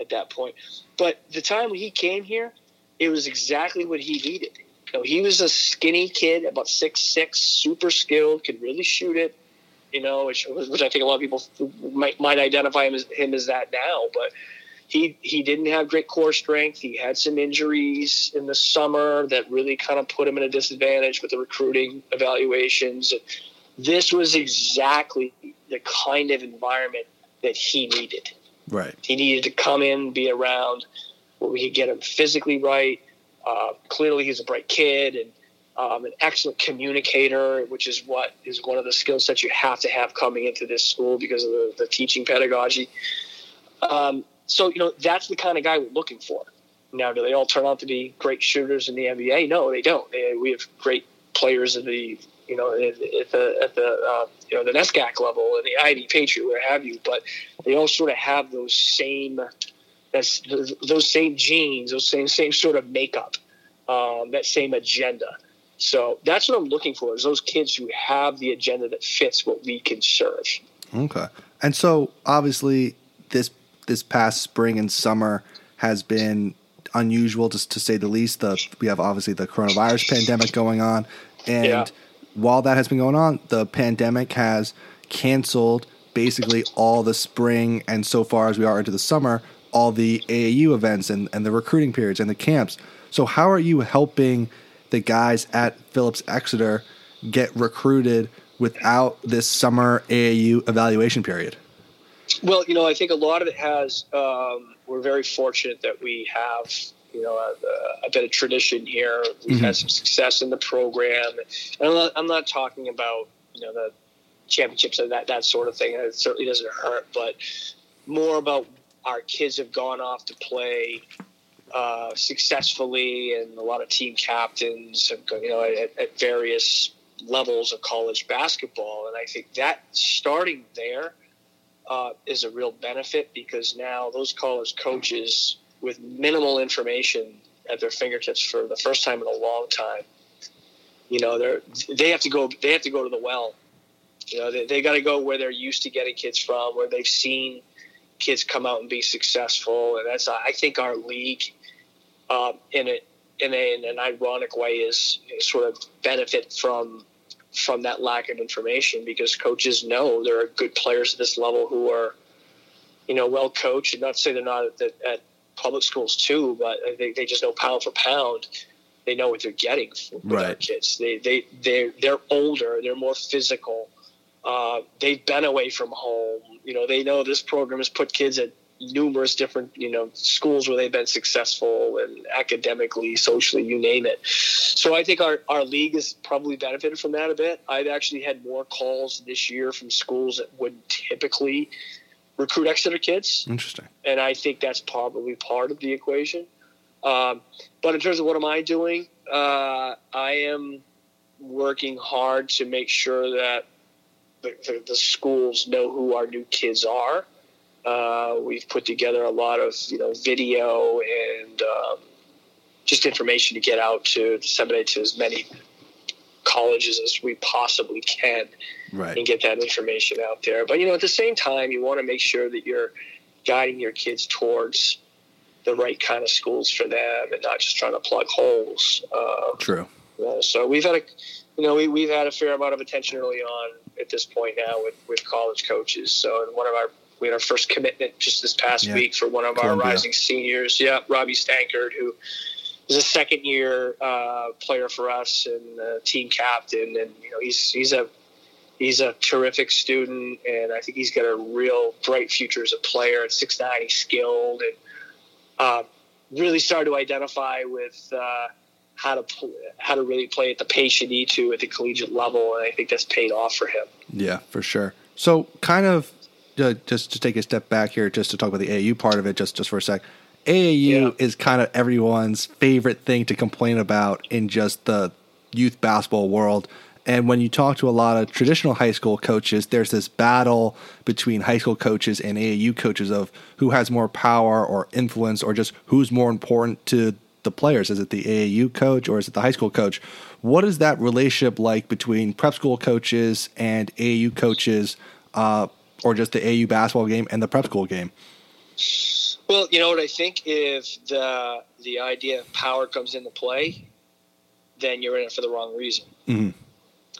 at that point. But the time he came here, it was exactly what he needed. You know, he was a skinny kid, about six six, super skilled, could really shoot it. You know, which, which I think a lot of people might might identify him as him as that now, but he he didn't have great core strength. He had some injuries in the summer that really kind of put him in a disadvantage with the recruiting evaluations. This was exactly the kind of environment that he needed. Right. He needed to come in, be around where we could get him physically right. Uh, clearly, he's a bright kid and um, an excellent communicator, which is what is one of the skill sets you have to have coming into this school because of the, the teaching pedagogy. Um, so, you know, that's the kind of guy we're looking for. Now, do they all turn out to be great shooters in the NBA? No, they don't. They, we have great players in the, you know, at the at the uh, you know the NESCAC level and the Ivy Patriot, where have you. But they all sort of have those same, that's those same genes, those same same sort of makeup, um, that same agenda. So that's what I'm looking for is those kids who have the agenda that fits what we can serve. Okay, and so obviously this this past spring and summer has been unusual, just to say the least. The we have obviously the coronavirus pandemic going on, and yeah. while that has been going on, the pandemic has canceled basically all the spring and so far as we are into the summer, all the AAU events and, and the recruiting periods and the camps. So how are you helping the guys at Phillips Exeter get recruited without this summer AAU evaluation period? Well, you know, I think a lot of it has. Um, we're very fortunate that we have, you know, a, a bit of tradition here. We've mm-hmm. had some success in the program, and I'm not, I'm not talking about you know the championships and that that sort of thing. It certainly doesn't hurt, but more about our kids have gone off to play uh, successfully, and a lot of team captains have, you know, at, at various levels of college basketball, and I think that starting there uh, is a real benefit because now those college coaches with minimal information at their fingertips for the first time in a long time, you know, they're they have to go they have to go to the well. You know, they, they got to go where they're used to getting kids from, where they've seen kids come out and be successful, and that's I think our league uh, in it in, a, in an ironic way is, is sort of benefit from from that lack of information because coaches know there are good players at this level who are, you know, well coached. And not to say they're not at, at public schools too, but they, they just know pound for pound. They know what they're getting with right. kids. They they they they're older. They're more physical. Uh, they've been away from home. You know, they know this program has put kids at numerous different you know schools where they've been successful and academically socially you name it. So i think our, our league has probably benefited from that a bit. I've actually had more calls this year from schools that would typically recruit exeter kids. Interesting. And i think that's probably part of the equation. Um, but in terms of what am i doing uh, i am working hard to make sure that the, the, the schools know who our new kids are uh, we've put together a lot of you know video and um, just information to get out to disseminate to as many colleges as we possibly can right. and get that information out there. But you know, at the same time, you want to make sure that you're guiding your kids towards the right kind of schools for them and not just trying to plug holes. Uh, True. So we've had a, you know, we, we've had a fair amount of attention early on at this point now with, with college coaches. So in one of our we had our first commitment just this past yeah. week for one of Columbia. our rising seniors. Yeah, Robbie Stankard, who is a second year uh, player for us and uh, team captain, and you know he's he's a he's a terrific student, and I think he's got a real bright future as a player. At six nine, he's skilled and uh, really started to identify with. Uh, how to pl- how to really play at the pace you need to at the collegiate level, and I think that's paid off for him. Yeah, for sure. So, kind of just to take a step back here, just to talk about the AAU part of it, just just for a sec. AAU yeah. is kind of everyone's favorite thing to complain about in just the youth basketball world. And when you talk to a lot of traditional high school coaches, there's this battle between high school coaches and AAU coaches of who has more power or influence or just who's more important to the players. Is it the AAU coach or is it the high school coach? What is that relationship like between prep school coaches and AAU coaches? Uh, or just the AU basketball game and the prep school game? Well, you know what I think if the the idea of power comes into play, then you're in it for the wrong reason. Mhm.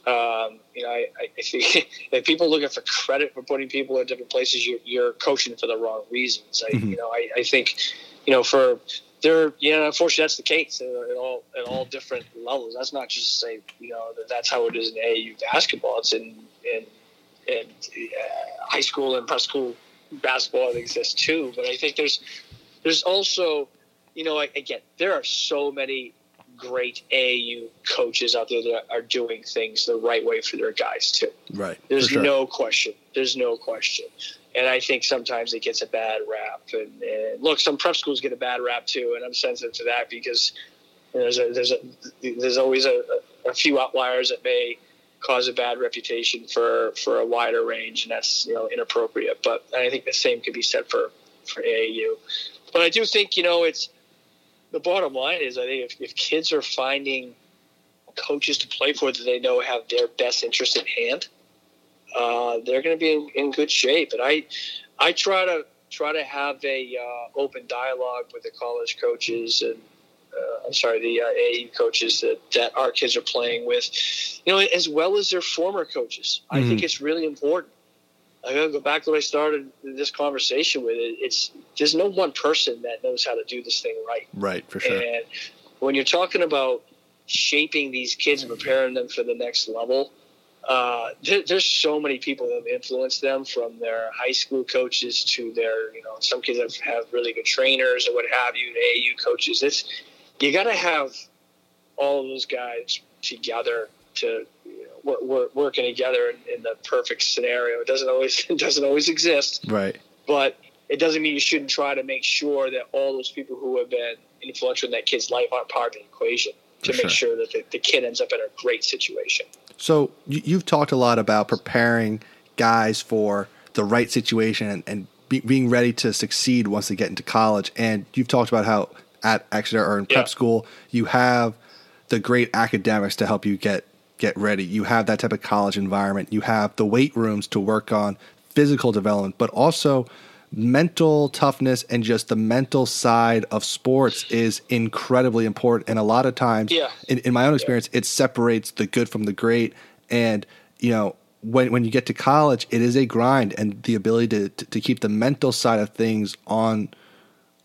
Um, you know, I, I think if people looking for credit for putting people in different places, you're, you're coaching for the wrong reasons. I, Mhm. You know, I, I think, you know, for there, you know, unfortunately, that's the case at all at all different levels. That's not just to say, you know, that that's how it is in AAU basketball. It's in in in uh, high school and prep school basketball it exists too. But I think there's there's also, you know, again, there are so many great AAU coaches out there that are doing things the right way for their guys too. Right. There's sure. no question. There's no question. And I think sometimes it gets a bad rap. And, and look, some prep schools get a bad rap too, and I'm sensitive to that because you know, there's a, there's a, there's always a, a few outliers that may cause a bad reputation for for a wider range, and that's you know inappropriate. But I think the same could be said for for AAU. But I do think you know it's the bottom line is I think if, if kids are finding coaches to play for that they know have their best interest at hand, uh, they're going to be in, in good shape. And I, I try to try to have a uh, open dialogue with the college coaches and uh, I'm sorry, the uh, AAU coaches that, that our kids are playing with, you know, as well as their former coaches. I Mhm. think it's really important. I gotta go back to what I started this conversation with. It, it's there's no one person that knows how to do this thing right. Right. For sure. And when you're talking about shaping these kids and preparing them for the next level, uh, there, there's so many people that have influenced them from their high school coaches to their, you know, some kids have, have really good trainers or what have you, AAU coaches. It's, you got to have all of those guys together to you know, work, work, working together in, in the perfect scenario. It doesn't always, it doesn't always exist right. but it doesn't mean you shouldn't try to make sure that all those people who have been influential in that kid's life are part of the equation to For make sure that the, the kid ends up in a great situation. So you, you've talked a lot about preparing guys for the right situation and, and be, being ready to succeed once they get into college. And you've talked about how at Exeter or in prep Yeah. school you have the great academics to help you get get ready. You have that type of college environment. You have the weight rooms to work on physical development, but also mental toughness and just the mental side of sports is incredibly important. And a lot of times, Yeah. in, in my own experience, it separates the good from the great. And, you know, when, when you get to college, it is a grind and the ability to, to, to keep the mental side of things on,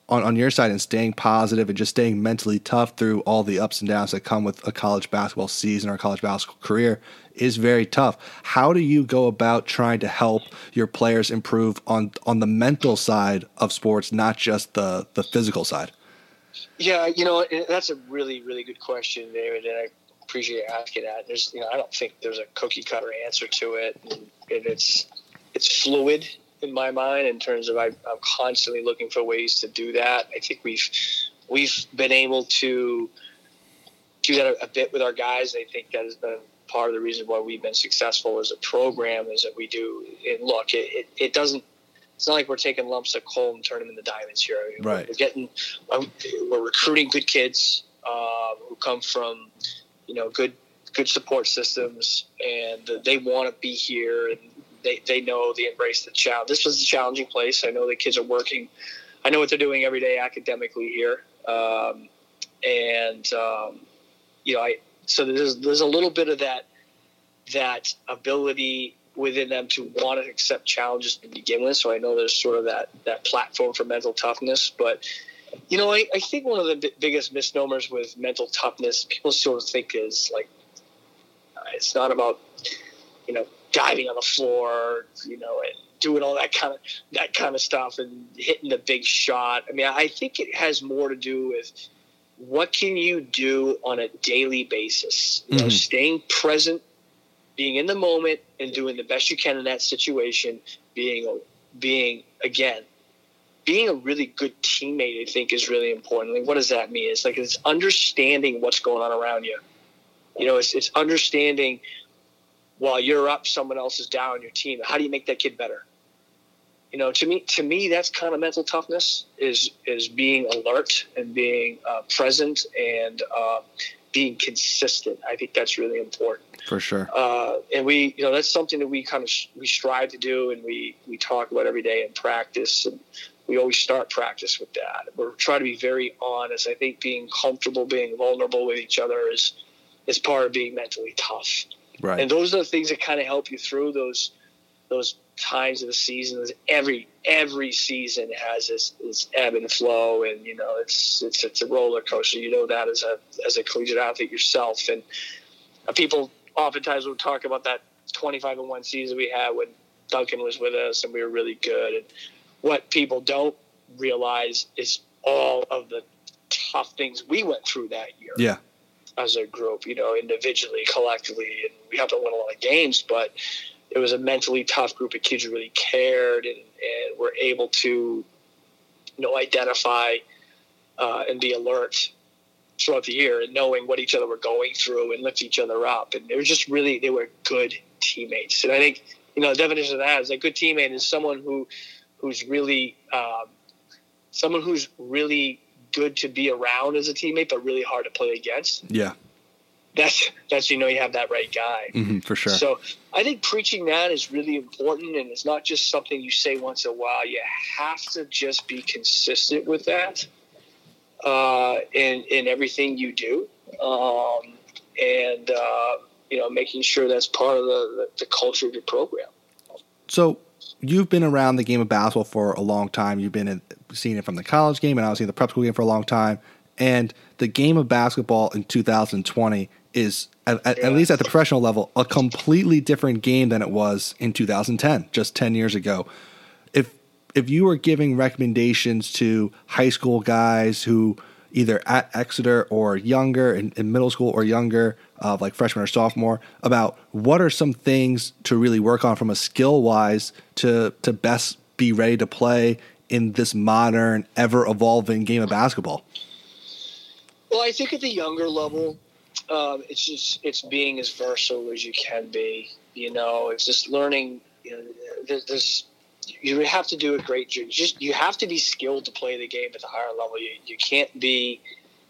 on, on your side and staying positive and just staying mentally tough through all the ups and downs that come with a college basketball season or college basketball career is very tough. How do you go about trying to help your players improve on on the mental side of sports, not just the the physical side? Yeah, you know, that's a really, really good question, David, and I appreciate asking that. There's, you know, I don't think there's a cookie cutter answer to it, and it's it's fluid in my mind in terms of I, I'm constantly looking for ways to do that. I think we've we've been able to do that a, a bit with our guys. I think that has been part of the reason why we've been successful as a program is that we do. And look, it, it, it doesn't. It's not like we're taking lumps of coal and turning them into diamonds here. Right. We're getting um, we're recruiting good kids um, who come from you know good good support systems and they want to be here and they, they know they embrace the challenge this was a challenging place i know the kids are working i know what they're doing every day academically here um, and um, you know i so there's there's a little bit of that that ability within them to want to accept challenges to begin with. So I know there's sort of that that platform for mental toughness. But you know, I, I think one of the b- biggest misnomers with mental toughness, people sort of think is like it's not about you know diving on the floor, you know, and doing all that kind of that kind of stuff and hitting the big shot. I mean, I think it has more to do with what can you do on a daily basis. You know, Mhm. staying present being in the moment and doing the best you can in that situation, being being again, being a really good teammate, I think is really important. Like, what does that mean? It's like it's understanding what's going on around you. You know, it's it's understanding while you're up, someone else is down your team. How do you make that kid better? You know, to me, to me, that's kind of mental toughness is is being alert and being uh, present and uh, being consistent. I think that's really important For sure. uh, and we you know that's something that we kind of we strive to do and we we talk about every day in practice and we always start practice with that we're trying to be very honest i think being comfortable being vulnerable with each other is is part of being mentally tough. Right. And those are the things that kind of help you through those those times of the season. Every every season has this, this ebb and flow, and you know it's it's it's a roller coaster. You know that as a as a collegiate athlete yourself, and uh, people oftentimes will talk about that 25 and one season we had when Duncan was with us and we were really good. And what people don't realize is all of the tough things we went through that year. Yeah. As a group, you know, individually, collectively, and we have to win a lot of games, but it was a mentally tough group of kids who really cared and, and were able to, you know, identify uh, and be alert throughout the year and knowing what each other were going through and lift each other up. And they were just really, they were good teammates. And I think, you know, the definition of that is a good teammate is someone who, who's really, um, someone who's really good to be around as a teammate, but really hard to play against. Yeah. That's, that's, you know, you have that right guy. Mm-hmm, for sure. So I think preaching that is really important. And it's not just something you say once in a while. You have to just be consistent with that uh, in in everything you do, um, and uh, you know, making sure that's part of the, the, the culture of your program. So you've been around the game of basketball for a long time. You've been in, seen it from the college game and obviously the prep school game for a long time. And the game of basketball in 2020 is, at, at, at least at the professional level, a completely different game than it was in 2010, just 10 years ago. If if you were giving recommendations to high school guys who either at Exeter or younger in, in middle school or younger, uh, like freshman or sophomore, about what are some things to really work on from a skill wise to to best be ready to play in this modern, ever evolving game of basketball? Well, I think at the younger level, um, it's just it's being as versatile as you can be. You know, it's just learning. You know, there's you have to do a great job. Just you have to be skilled to play the game at the higher level. You you can't be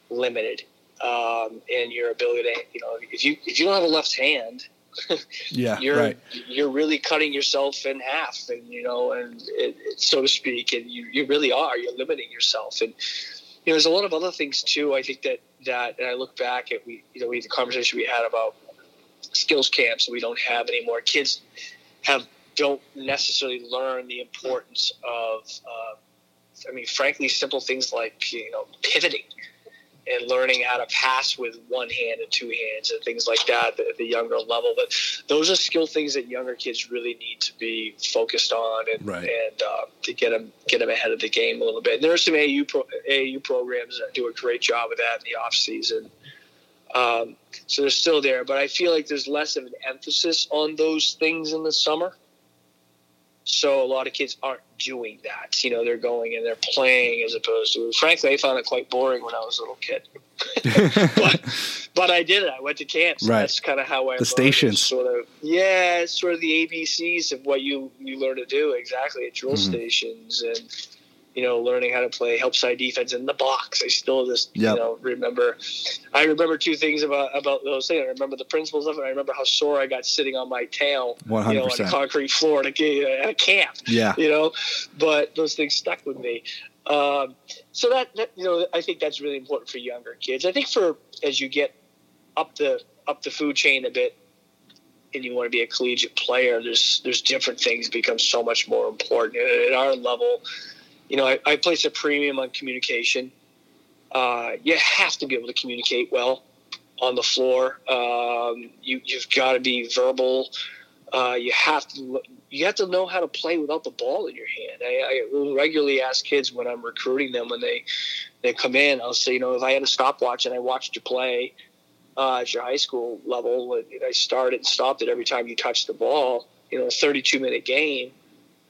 limited um, in your ability to you know if you if you don't have a left hand. yeah, you're right. you're really cutting yourself in half, and you know, and it, it, so to speak, and you, you really are. You're limiting yourself, and you know, there's a lot of other things too. I think that that, and I look back at we, you know, we the conversation we had about skills camps we don't have anymore. Kids have don't necessarily learn the importance of, uh, I mean, frankly, simple things like you know pivoting and learning how to pass with one hand and two hands and things like that at the younger level. But those are skill things that younger kids really need to be focused on and, right. and uh, to get them get them ahead of the game a little bit. And there are some AU pro, AAU programs that do a great job of that in the off season. Um, so they're still there, but I feel like there's less of an emphasis on those things in the summer. So a lot of kids aren't doing that. You know, they're going and they're playing as opposed to. Frankly, I found it quite boring when I was a little kid. but, but I did it. I went to camps. Right. That's kind of how I the stations. Sort of. Yeah, it's sort of the ABCs of what you you learn to do exactly at drill mm-hmm. stations and you know, learning how to play help side defense in the box. I still just, yep. you know, remember. I remember two things about about those things. I remember the principles of it. I remember how sore I got sitting on my tail, 100%. you know, on a concrete floor at a, at a camp. Yeah, you know, but those things stuck with me. Um, so that, that you know, I think that's really important for younger kids. I think for as you get up the up the food chain a bit, and you want to be a collegiate player, there's there's different things become so much more important. At our level, you know, I, I place a premium on communication. Uh, you have to be able to communicate well on the floor. Um, you, you've got to be verbal. Uh, you have to you have to know how to play without the ball in your hand. I, I regularly ask kids when I'm recruiting them when they they come in. I'll say, you know, if I had a stopwatch and I watched you play uh, at your high school level, I started and stopped it every time you touched the ball. You know, a 32 minute game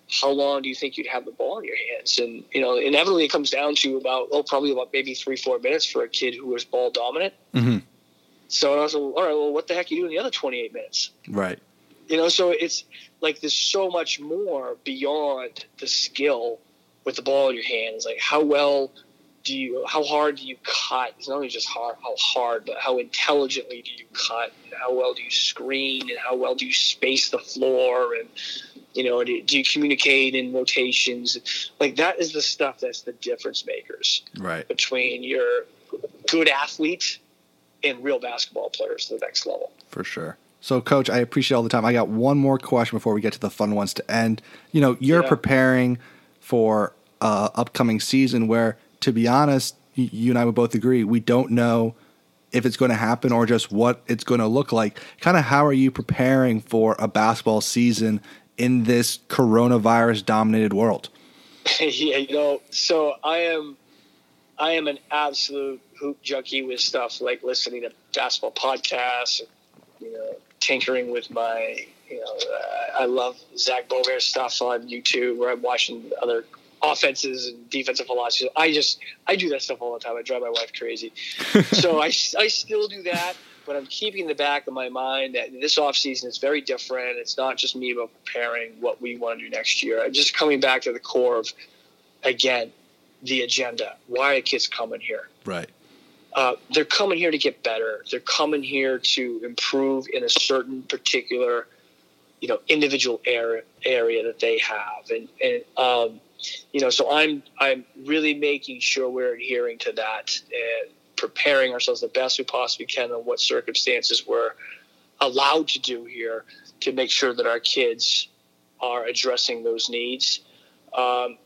how long do you think you'd have the ball in your hands? And you know, inevitably it comes down to about oh, probably about maybe three, four minutes for a kid who was ball dominant. Mm-hmm. So I was like, all right, well, what the heck are you doing in the other twenty eight minutes? Right. You know, so it's like there's so much more beyond the skill with the ball in your hands. Like how well do you, how hard do you cut? It's not only just hard, how hard, but how intelligently do you cut? And how well do you screen? And how well do you space the floor? And you know, do, do you communicate in rotations? Like that is the stuff that's the difference makers, right? Between your good athlete and real basketball players to the next level. For sure. So, Coach, I appreciate all the time. I got one more question before we get to the fun ones to end. You know, you're Yeah. preparing for uh, upcoming season where, to be honest, you and I would both agree we don't know if it's going to happen or just what it's going to look like. Kind of, how are you preparing for a basketball season in this coronavirus dominated world? yeah, you know, so I am, I am an absolute hoop junkie with stuff like listening to basketball podcasts, you know, tinkering with my, you know, uh, I love Zach Bover's stuff on YouTube where I'm watching other offenses and defensive philosophies. I just, I do that stuff all the time. I drive my wife crazy. so I, I still do that, but I'm keeping in the back of my mind that this offseason is very different. It's not just me about preparing what we want to do next year. I'm just coming back to the core of, again, the agenda. Why are kids coming here? Right. Uh, they're coming here to get better. They're coming here to improve in a certain particular, you know, individual area area that they have, and and um, you know, so I'm I'm really making sure we're adhering to that and preparing ourselves the best we possibly can on what circumstances we're allowed to do here to make sure that our kids are addressing those needs. Um,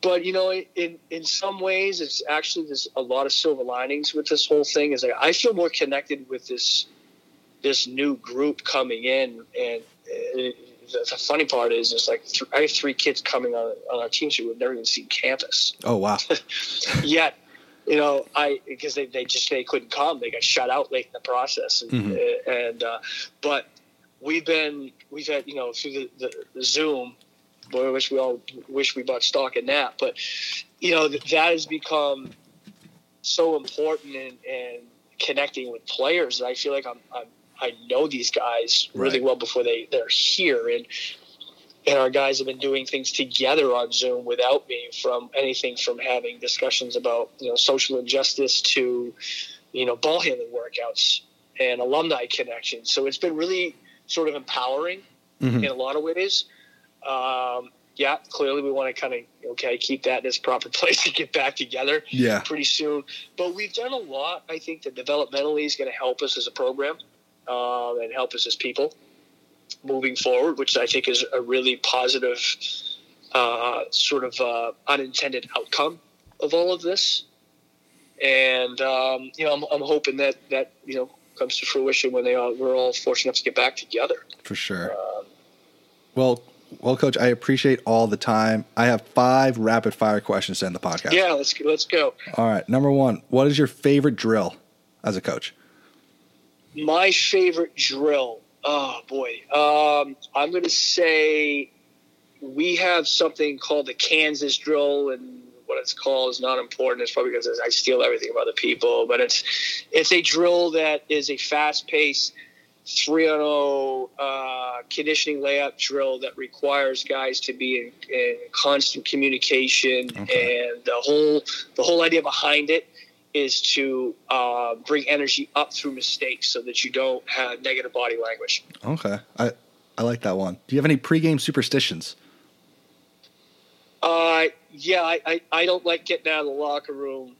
but you know, in in some ways, it's actually there's a lot of silver linings with this whole thing. Is like I feel more connected with this this new group coming in, and uh, the, the funny part is, it's like th- I have three kids coming on on our team who have never even seen campus Oh, wow. yet. You know, I because they, they just they couldn't come. They got shut out late in the process, and, Mhm. and uh, but we've been we've had you know through the, the, the Zoom. Boy, I wish we all wish we bought stock in that, but you know that that has become so important in, in connecting with players. that I feel like I'm, I'm I know these guys really Right. well before they they're here, and and our guys have been doing things together on Zoom without me, from anything from having discussions about you know social injustice to you know ball handling workouts and alumni connections. So it's been really sort of empowering Mhm. in a lot of ways. Um, yeah, clearly we want to kind of okay keep that in its proper place and get back together Yeah. pretty soon. But we've done a lot. I think that developmentally is going to help us as a program um, and help us as people moving forward, which I think is a really positive uh, sort of uh, unintended outcome of all of this. And um, you know, I'm, I'm hoping that that you know comes to fruition when they all, we're all fortunate enough to get back together. For sure. Um, Well, well, Coach, I appreciate all the time. I have five rapid fire questions to end the podcast. yeah, let's let's go. All right. Number one, what is your favorite drill as a coach? My favorite drill. Oh boy, um, I'm going to say we have something called the Kansas drill, and what it's called is not important. It's probably because I steal everything from other people, but it's it's a drill that is a fast-paced three on zero uh, conditioning layup drill that requires guys to be in, in constant communication, Okay. and the whole the whole idea behind it is to uh, bring energy up through mistakes so that you don't have negative body language. Okay. I, I like that one. Do you have any pregame superstitions? Uh, yeah, I, I, I don't like getting out of the locker room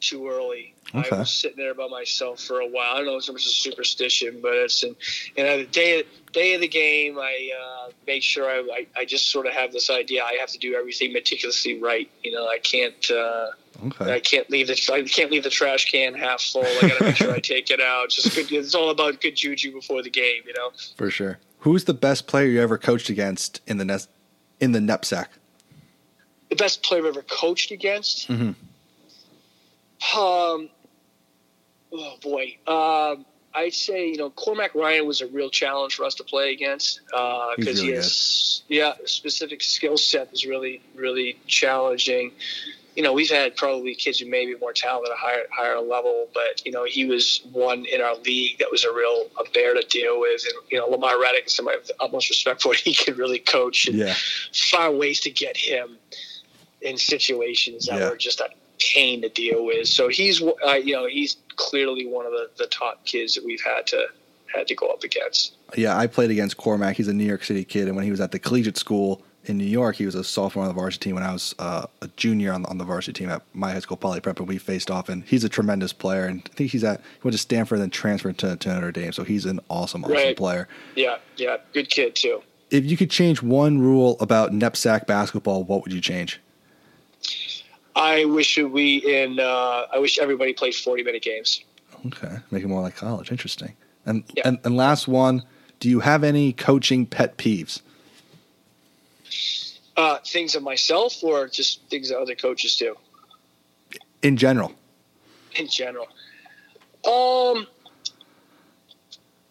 too early. Okay. I was sitting there by myself for a while. I don't know if so much a superstition, but it's in, you know, the day day of the game. I uh, make sure I, I, I just sort of have this idea. I have to do everything meticulously right. You know, I can't uh, Okay. I can't leave the I can't leave the trash can half full. I got to make sure I take it out. Just good. It's all about good juju before the game. You know. For sure. Who's the best player you ever coached against in the nest in the NEPSAC? The best player I've ever coached against. Mhm. Um, oh boy. Um, I'd say you know Cormac Ryan was a real challenge for us to play against because really he has yeah specific skill set is really really challenging. You know we've had probably kids who may be more talented at a higher higher level, but you know he was one in our league that was a real a bear to deal with, and you know Lamar Reddick, is somebody I have the utmost respect for, what he can really coach and Yeah. find ways to get him in situations that Yeah. were just a pain to deal with. So he's, uh, you know, he's clearly one of the, the top kids that we've had to had to go up against. Yeah, I played against Cormac. He's a New York City kid, and when he was at the collegiate school, in New York. He was a sophomore on the varsity team when I was uh, a junior on, on the varsity team at my high school, Poly Prep, and we faced off. And he's a tremendous player. And I think he's at he went to Stanford and then transferred to, to Notre Dame. So he's an awesome, awesome Right. player. Yeah, yeah, good kid too. If you could change one rule about NEPSAC basketball, what would you change? I wish we in. Uh, I wish everybody played forty minute games. Okay, make it more like college. Interesting. And Yeah. and, and last one, do you have any coaching pet peeves? Uh, things of myself or just things that other coaches do In general. in general. Um,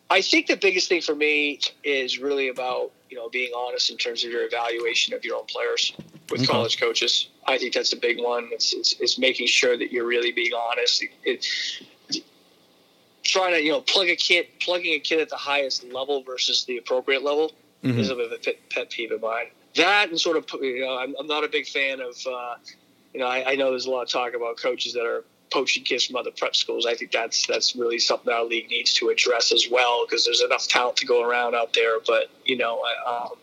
I think the biggest thing for me is really about you know being honest in terms of your evaluation of your own players with Okay. college coaches. I think that's a big one. It's, it's, it's making sure that you're really being honest. It, it, trying to you know plug a kid, plugging a kid at the highest level versus the appropriate level Mhm. is a bit of a pet, pet peeve of mine. That and sort of you know I'm, I'm not a big fan of uh, you know I, I know there's a lot of talk about coaches that are poaching kids from other prep schools. I think that's that's really something our league needs to address as well because there's enough talent to go around out there. But you know, I, um,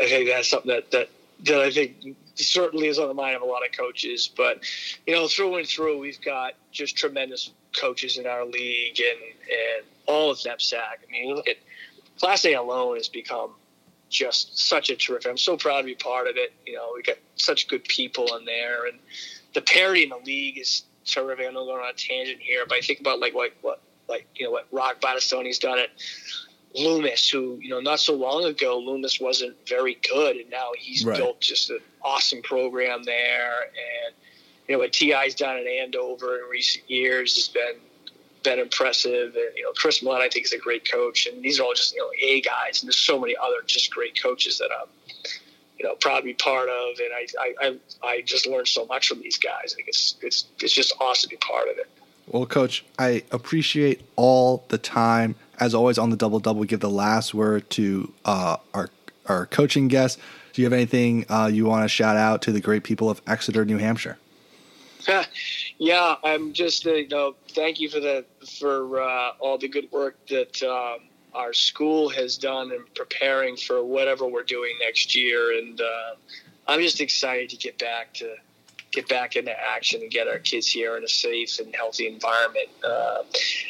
I think that's something that that that I think certainly is on the mind of a lot of coaches. But you know, through and through, we've got just tremendous coaches in our league and and all of NEPSAC. I mean, look at Class A alone has become just such a terrific. I'm so proud to be part of it. You know, we got such good people in there, and the parity in the league is terrific. I know I'm going on a tangent here, but I think about like what what like you know what Rock Battistoni's done at Loomis, who you know not so long ago Loomis wasn't very good, and now he's Right. built just an awesome program there. And you know what Ti's done at Andover in recent years has been been impressive. And you know Chris Mullin, I think, is a great coach, and these are all just you know A guys, and there's so many other just great coaches that I'm you know proud to be part of, and I I, I, I just learned so much from these guys. I think it's it's it's just awesome to be part of it. Well, Coach, I appreciate all the time. As always, on the double double, give the last word to uh, our our coaching guests. Do you have anything uh, you want to shout out to the great people of Exeter, New Hampshire? yeah, I'm just uh, you know thank you for the for uh, all the good work that um, our school has done in preparing for whatever we're doing next year, and uh, I'm just excited to get back to get back into action and get our kids here in a safe and healthy environment. Uh,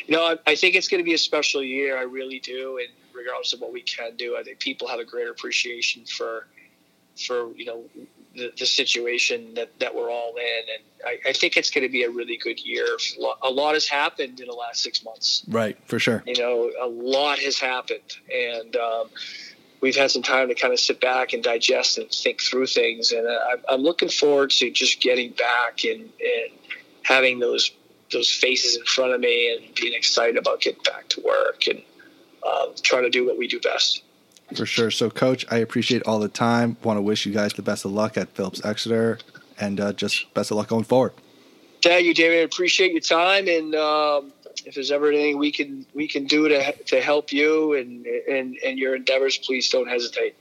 you know, I, I think it's going to be a special year. I really do, and regardless of what we can do, I think people have a greater appreciation for for you know the, the situation that, that we're all in. And I, I think it's going to be a really good year. A lot has happened in the last six months. Right, for sure. You know, a lot has happened. And um, we've had some time to kind of sit back and digest and think through things. And I'm, I'm looking forward to just getting back and, and having those those faces in front of me and being excited about getting back to work and um, trying to do what we do best. For sure. So, Coach, I appreciate all the time. Want to wish you guys the best of luck at Phillips Exeter, and uh, just best of luck going forward. Thank you, David. I appreciate your time, and um, if there's ever anything we can we can do to to help you and and and your endeavors, please don't hesitate.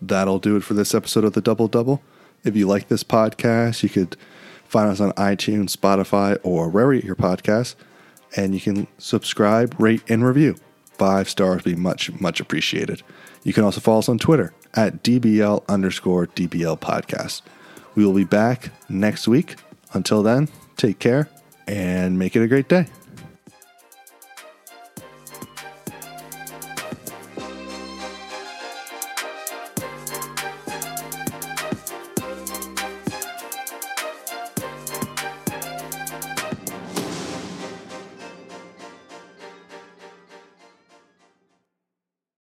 That'll do it for this episode of the Double Double. If you like this podcast, you could find us on iTunes, Spotify, or wherever you get your podcasts, and you can subscribe, rate, and review. Five stars would be much, much appreciated. You can also follow us on Twitter at DBL underscore DBL podcast. We will be back next week. Until then, take care and make it a great day.